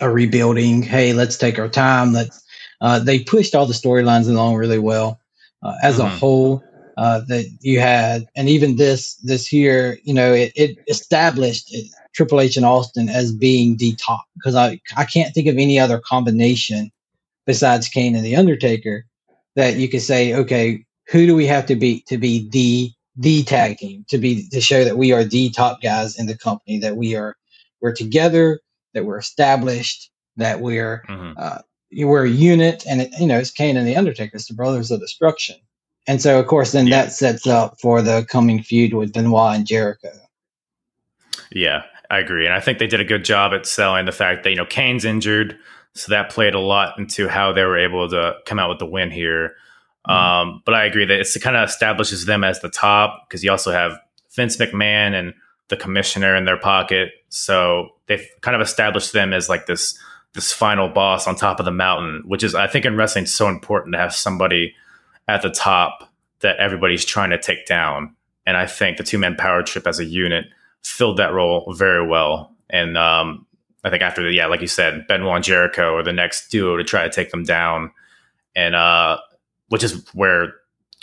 a rebuilding. Hey, let's take our time. Let's. Uh, they pushed all the storylines along really well. Uh, as mm-hmm. a whole, uh, that you had, and even this this here, you know, it, it established Triple H and Austin as being the top. Because I I can't think of any other combination besides Kane and the Undertaker that you could say, okay, who do we have to beat to be the the tag team to be to show that we are the top guys in the company that we are we're together that we're established that we're mm-hmm. uh, we're a unit and it, you know it's Kane and the Undertaker. It's the brothers of destruction and so, of course, then yeah. that sets up for the coming feud with Benoit and Jericho. Yeah, I agree. And I think they did a good job at selling the fact that, you know, Kane's injured. So that played a lot into how they were able to come out with the win here. Mm-hmm. Um, but I agree that it kind of establishes them as the top because you also have Vince McMahon and the commissioner in their pocket. So they've kind of established them as like this this final boss on top of the mountain, which is I think in wrestling so important to have somebody at the top that everybody's trying to take down. And I think the two man power trip as a unit filled that role very well. And um, I think after the, yeah, like you said, Benoit and Jericho are the next duo to try to take them down. And uh, which is where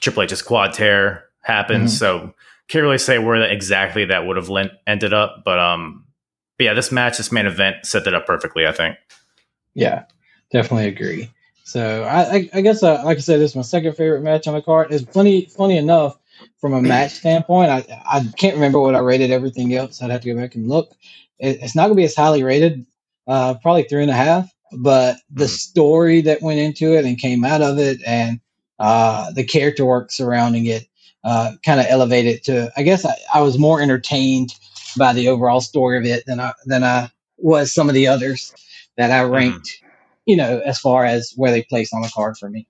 Triple H's quad tear happened. Mm-hmm. So can't really say where exactly that would have lent, ended up. But um, but yeah, this match, this main event set that up perfectly, I think. Yeah, definitely agree. So I, I, I guess, uh, like I said, this is my second favorite match on the card. It's funny, funny enough, from a match (clears throat) standpoint, I, I can't remember what I rated everything else. I'd have to go back and look. It, it's not going to be as highly rated, uh, probably three and a half. But the mm-hmm. story that went into it and came out of it, and uh, the character work surrounding it, uh, kind of elevated to. I guess I, I was more entertained by the overall story of it than I than I was some of the others that I mm-hmm. ranked you know, as far as where they placed on the card for me.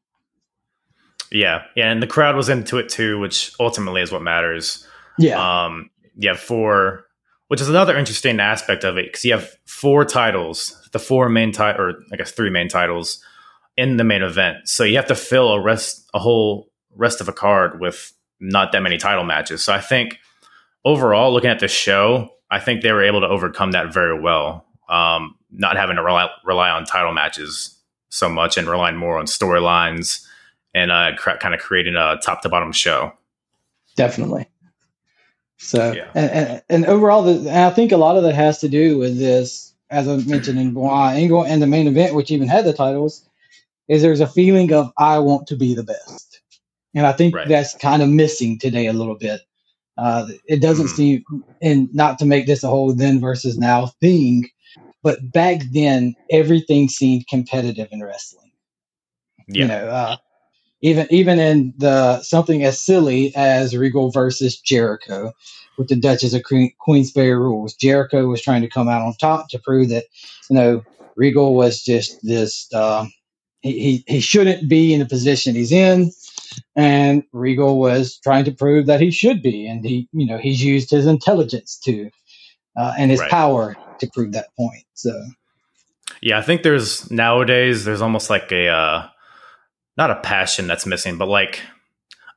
Yeah, yeah, and the crowd was into it too, which ultimately is what matters. Yeah, um, you have four, which is another interesting aspect of it because you have four titles, the four main title, or I guess three main titles in the main event. So you have to fill a rest, a whole rest of a card with not that many title matches. So I think overall, looking at the show, I think they were able to overcome that very well um, not having to rely, rely on title matches so much and relying more on storylines and uh, cr- kind of creating a top to bottom show. Definitely. So, yeah. and, and, and, overall, the, and I think a lot of that has to do with this, as I mentioned in Benoit Angle and the main event, which even had the titles, is there's a feeling of I want to be the best, and I think right. that's kind of missing today a little bit. Uh, it doesn't mm-hmm. seem, and not to make this a whole then versus now thing, but back then, everything seemed competitive in wrestling. Yeah. You know, uh, even even in the something as silly as Regal versus Jericho with the Duchess of Queen, Queensberry rules. Jericho was trying to come out on top to prove that you know Regal was just this. Uh, he, he shouldn't be in the position he's in, and Regal was trying to prove that he should be, and he you know he's used his intelligence to uh, and his right. power to prove that point. So, yeah, I think there's nowadays there's almost like a uh, not a passion that's missing, but like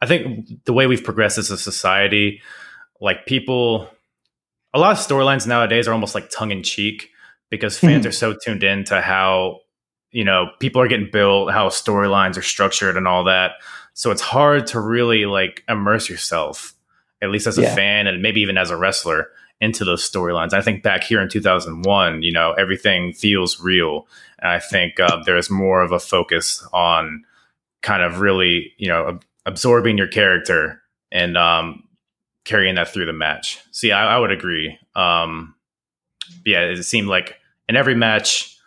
I think the way we've progressed as a society, like people, a lot of storylines nowadays are almost like tongue in cheek because fans mm. are so tuned in to how you know people are getting built, how storylines are structured, and all that. So it's hard to really like immerse yourself, at least as a yeah. fan, and maybe even as a wrestler into those storylines. I think back here in 2001, you know, everything feels real. And I think uh, there's more of a focus on kind of really, you know, ab- absorbing your character and um, carrying that through the match. See, I, I would agree. Um, yeah, it seemed like in every match,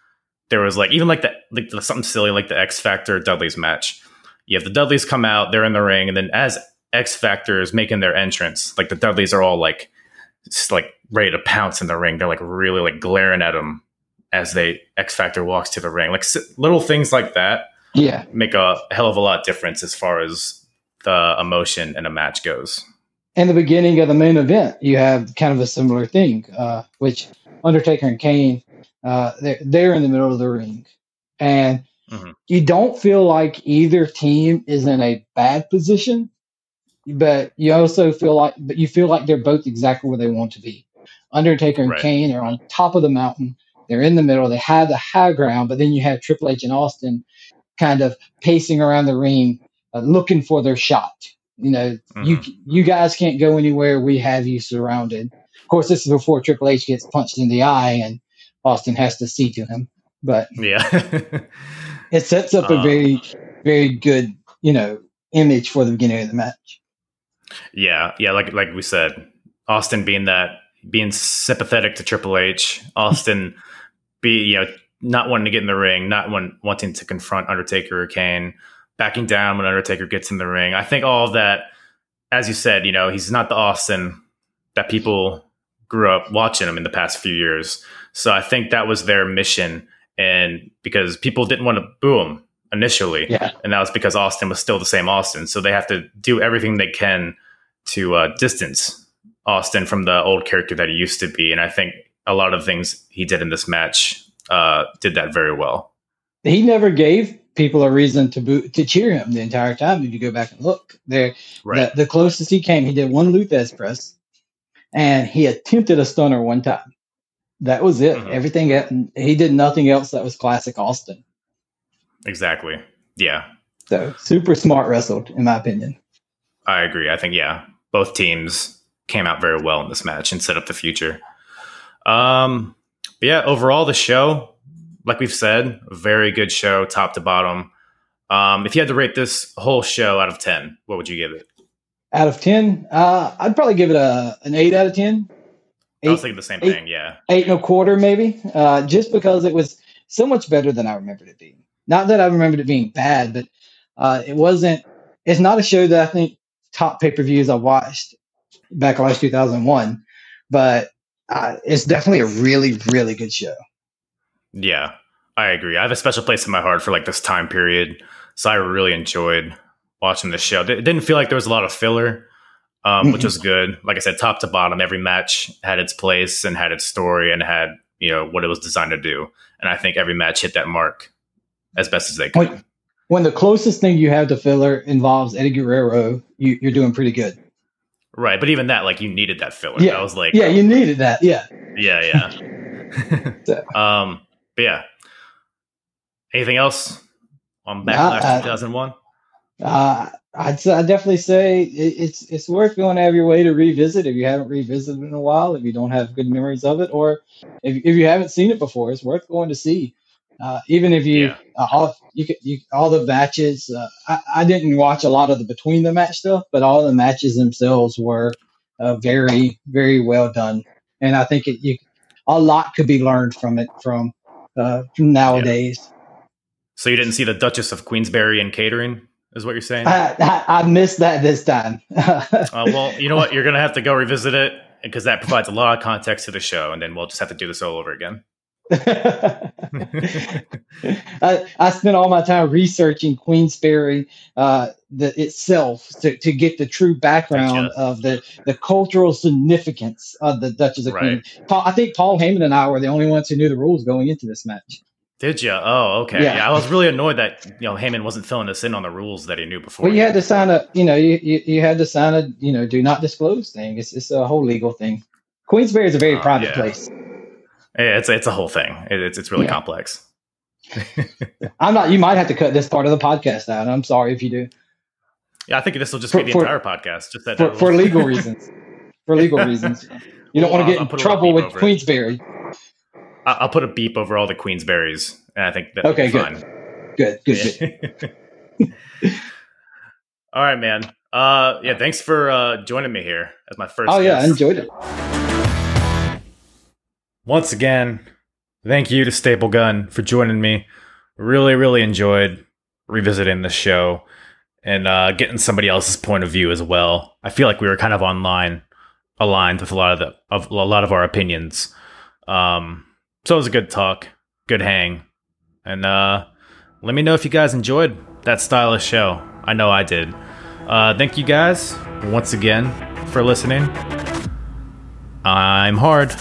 there was like, even like the, like something silly like the X Factor Dudley's match. You have the Dudleys come out, they're in the ring, and then as X Factor is making their entrance, like the Dudleys are all like just like ready to pounce in the ring. They're like really like glaring at him as they X Factor walks to the ring. Like little things like that, yeah, make a hell of a lot difference as far as the emotion in a match goes. In the beginning of the main event, you have kind of a similar thing, uh, which Undertaker and Kane, uh, they're, they're in the middle of the ring, and mm-hmm. you don't feel like either team is in a bad position but you also feel like but you feel like they're both exactly where they want to be. Undertaker and right. Kane are on top of the mountain. They're in the middle. They have the high ground, but then you have Triple H and Austin kind of pacing around the ring, uh, looking for their shot. You know, mm-hmm. you you guys can't go anywhere. We have you surrounded. Of course, this is before Triple H gets punched in the eye and Austin has to see to him. But yeah, (laughs) it sets up a uh, very very good you know image for the beginning of the match. Yeah, yeah, like like we said, Austin being that being sympathetic to Triple H, Austin (laughs) be you know not wanting to get in the ring, not one, wanting to confront Undertaker or Kane, backing down when Undertaker gets in the ring. I think all that, as you said, you know, he's not the Austin that people grew up watching him in the past few years. So I think that was their mission, and because people didn't want to boo him initially, yeah. and that was because Austin was still the same Austin. So they have to do everything they can to uh, distance Austin from the old character that he used to be. And I think a lot of things he did in this match uh, did that very well. He never gave people a reason to boo- to cheer him the entire time. If you go back and look, there, right. the, the, closest he came, he did one Lou Thesz press, and he attempted a stunner one time. That was it. Mm-hmm. Everything he did nothing else that was classic Austin. Exactly. Yeah. So super smart wrestled, in my opinion. I agree. I think yeah, both teams came out very well in this match and set up the future. Um, but yeah, overall the show, like we've said, very good show, top to bottom. Um, if you had to rate this whole show out of ten, what would you give it? Out of ten, uh, I'd probably give it a an eight out of ten. Eight, I was thinking the same eight, thing. Yeah, eight and a quarter, maybe. Uh, just because it was so much better than I remembered it being. Not that I remembered it being bad, but uh, it wasn't. It's not a show that I think top pay per views I watched back last 2001, but uh, it's definitely a really, really good show. Yeah, I agree. I have a special place in my heart for like this time period, so I really enjoyed watching the show. It didn't feel like there was a lot of filler, um, which was good. Like I said, top to bottom, every match had its place and had its story and had you know what it was designed to do. And I think every match hit that mark as best as they could. When, when the closest thing you have to filler involves Eddie Guerrero, you, you're doing pretty good. Right, but even that, like, you needed that filler. Yeah, I was like, yeah, you needed that. Yeah, yeah, yeah. (laughs) (laughs) um, but yeah. Anything else on Backlash uh, 2001? Uh, I'd, I'd definitely say it's it's worth going out of your way to revisit if you haven't revisited in a while. If you don't have good memories of it, or if if you haven't seen it before, it's worth going to see. Uh, even if you yeah. uh, all you, could, you all the matches, uh, I, I, didn't watch a lot of the between the match stuff, but all the matches themselves were uh, very very well done, and I think it, you a lot could be learned from it from, uh, from nowadays. Yeah. So you didn't see the Duchess of Queensberry and catering, is what you're saying? I, I, I missed that this time. (laughs) Uh, well, you know what? You're gonna have to go revisit it because that provides a lot of context to the show, and then we'll just have to do this all over again. I, I spent all my time researching Queensberry uh, the, itself to, to get the true background gotcha. of the, the cultural significance of the Duchess of right. Queen. Paul, I think Paul Heyman and I were the only ones who knew the rules going into this match. Did you? Oh, okay. Yeah. yeah. I was really annoyed that you know Heyman wasn't filling us in on the rules that he knew before. Well, you had to sign a, you know, you, you, you had to sign a, you know, do not disclose thing. It's it's a whole legal thing. Queensberry is a very uh, private yeah. place. It's it's a whole thing. It's it's really yeah. complex. (laughs) I'm not. You might have to cut this part of the podcast out. I'm sorry if you do. Yeah, I think this will just for, be the for, entire podcast. Just that for, for (laughs) legal reasons. For legal reasons, (laughs) you don't want to get in trouble with Queensberry. I'll, I'll put a beep over all the Queensberries, and I think that okay, good. good, good, good. all right, man. Uh, yeah, thanks for uh, joining me here as my first. Oh guest. yeah, I enjoyed it. Once again, thank you to Staple Gun for joining me. Really, really enjoyed revisiting the show and uh, getting somebody else's point of view as well. I feel like we were kind of online aligned with a lot of the of a lot of our opinions. Um, so it was a good talk, good hang, and uh, let me know if you guys enjoyed that style of show. I know I did. Uh, thank you guys once again for listening. I'm hard.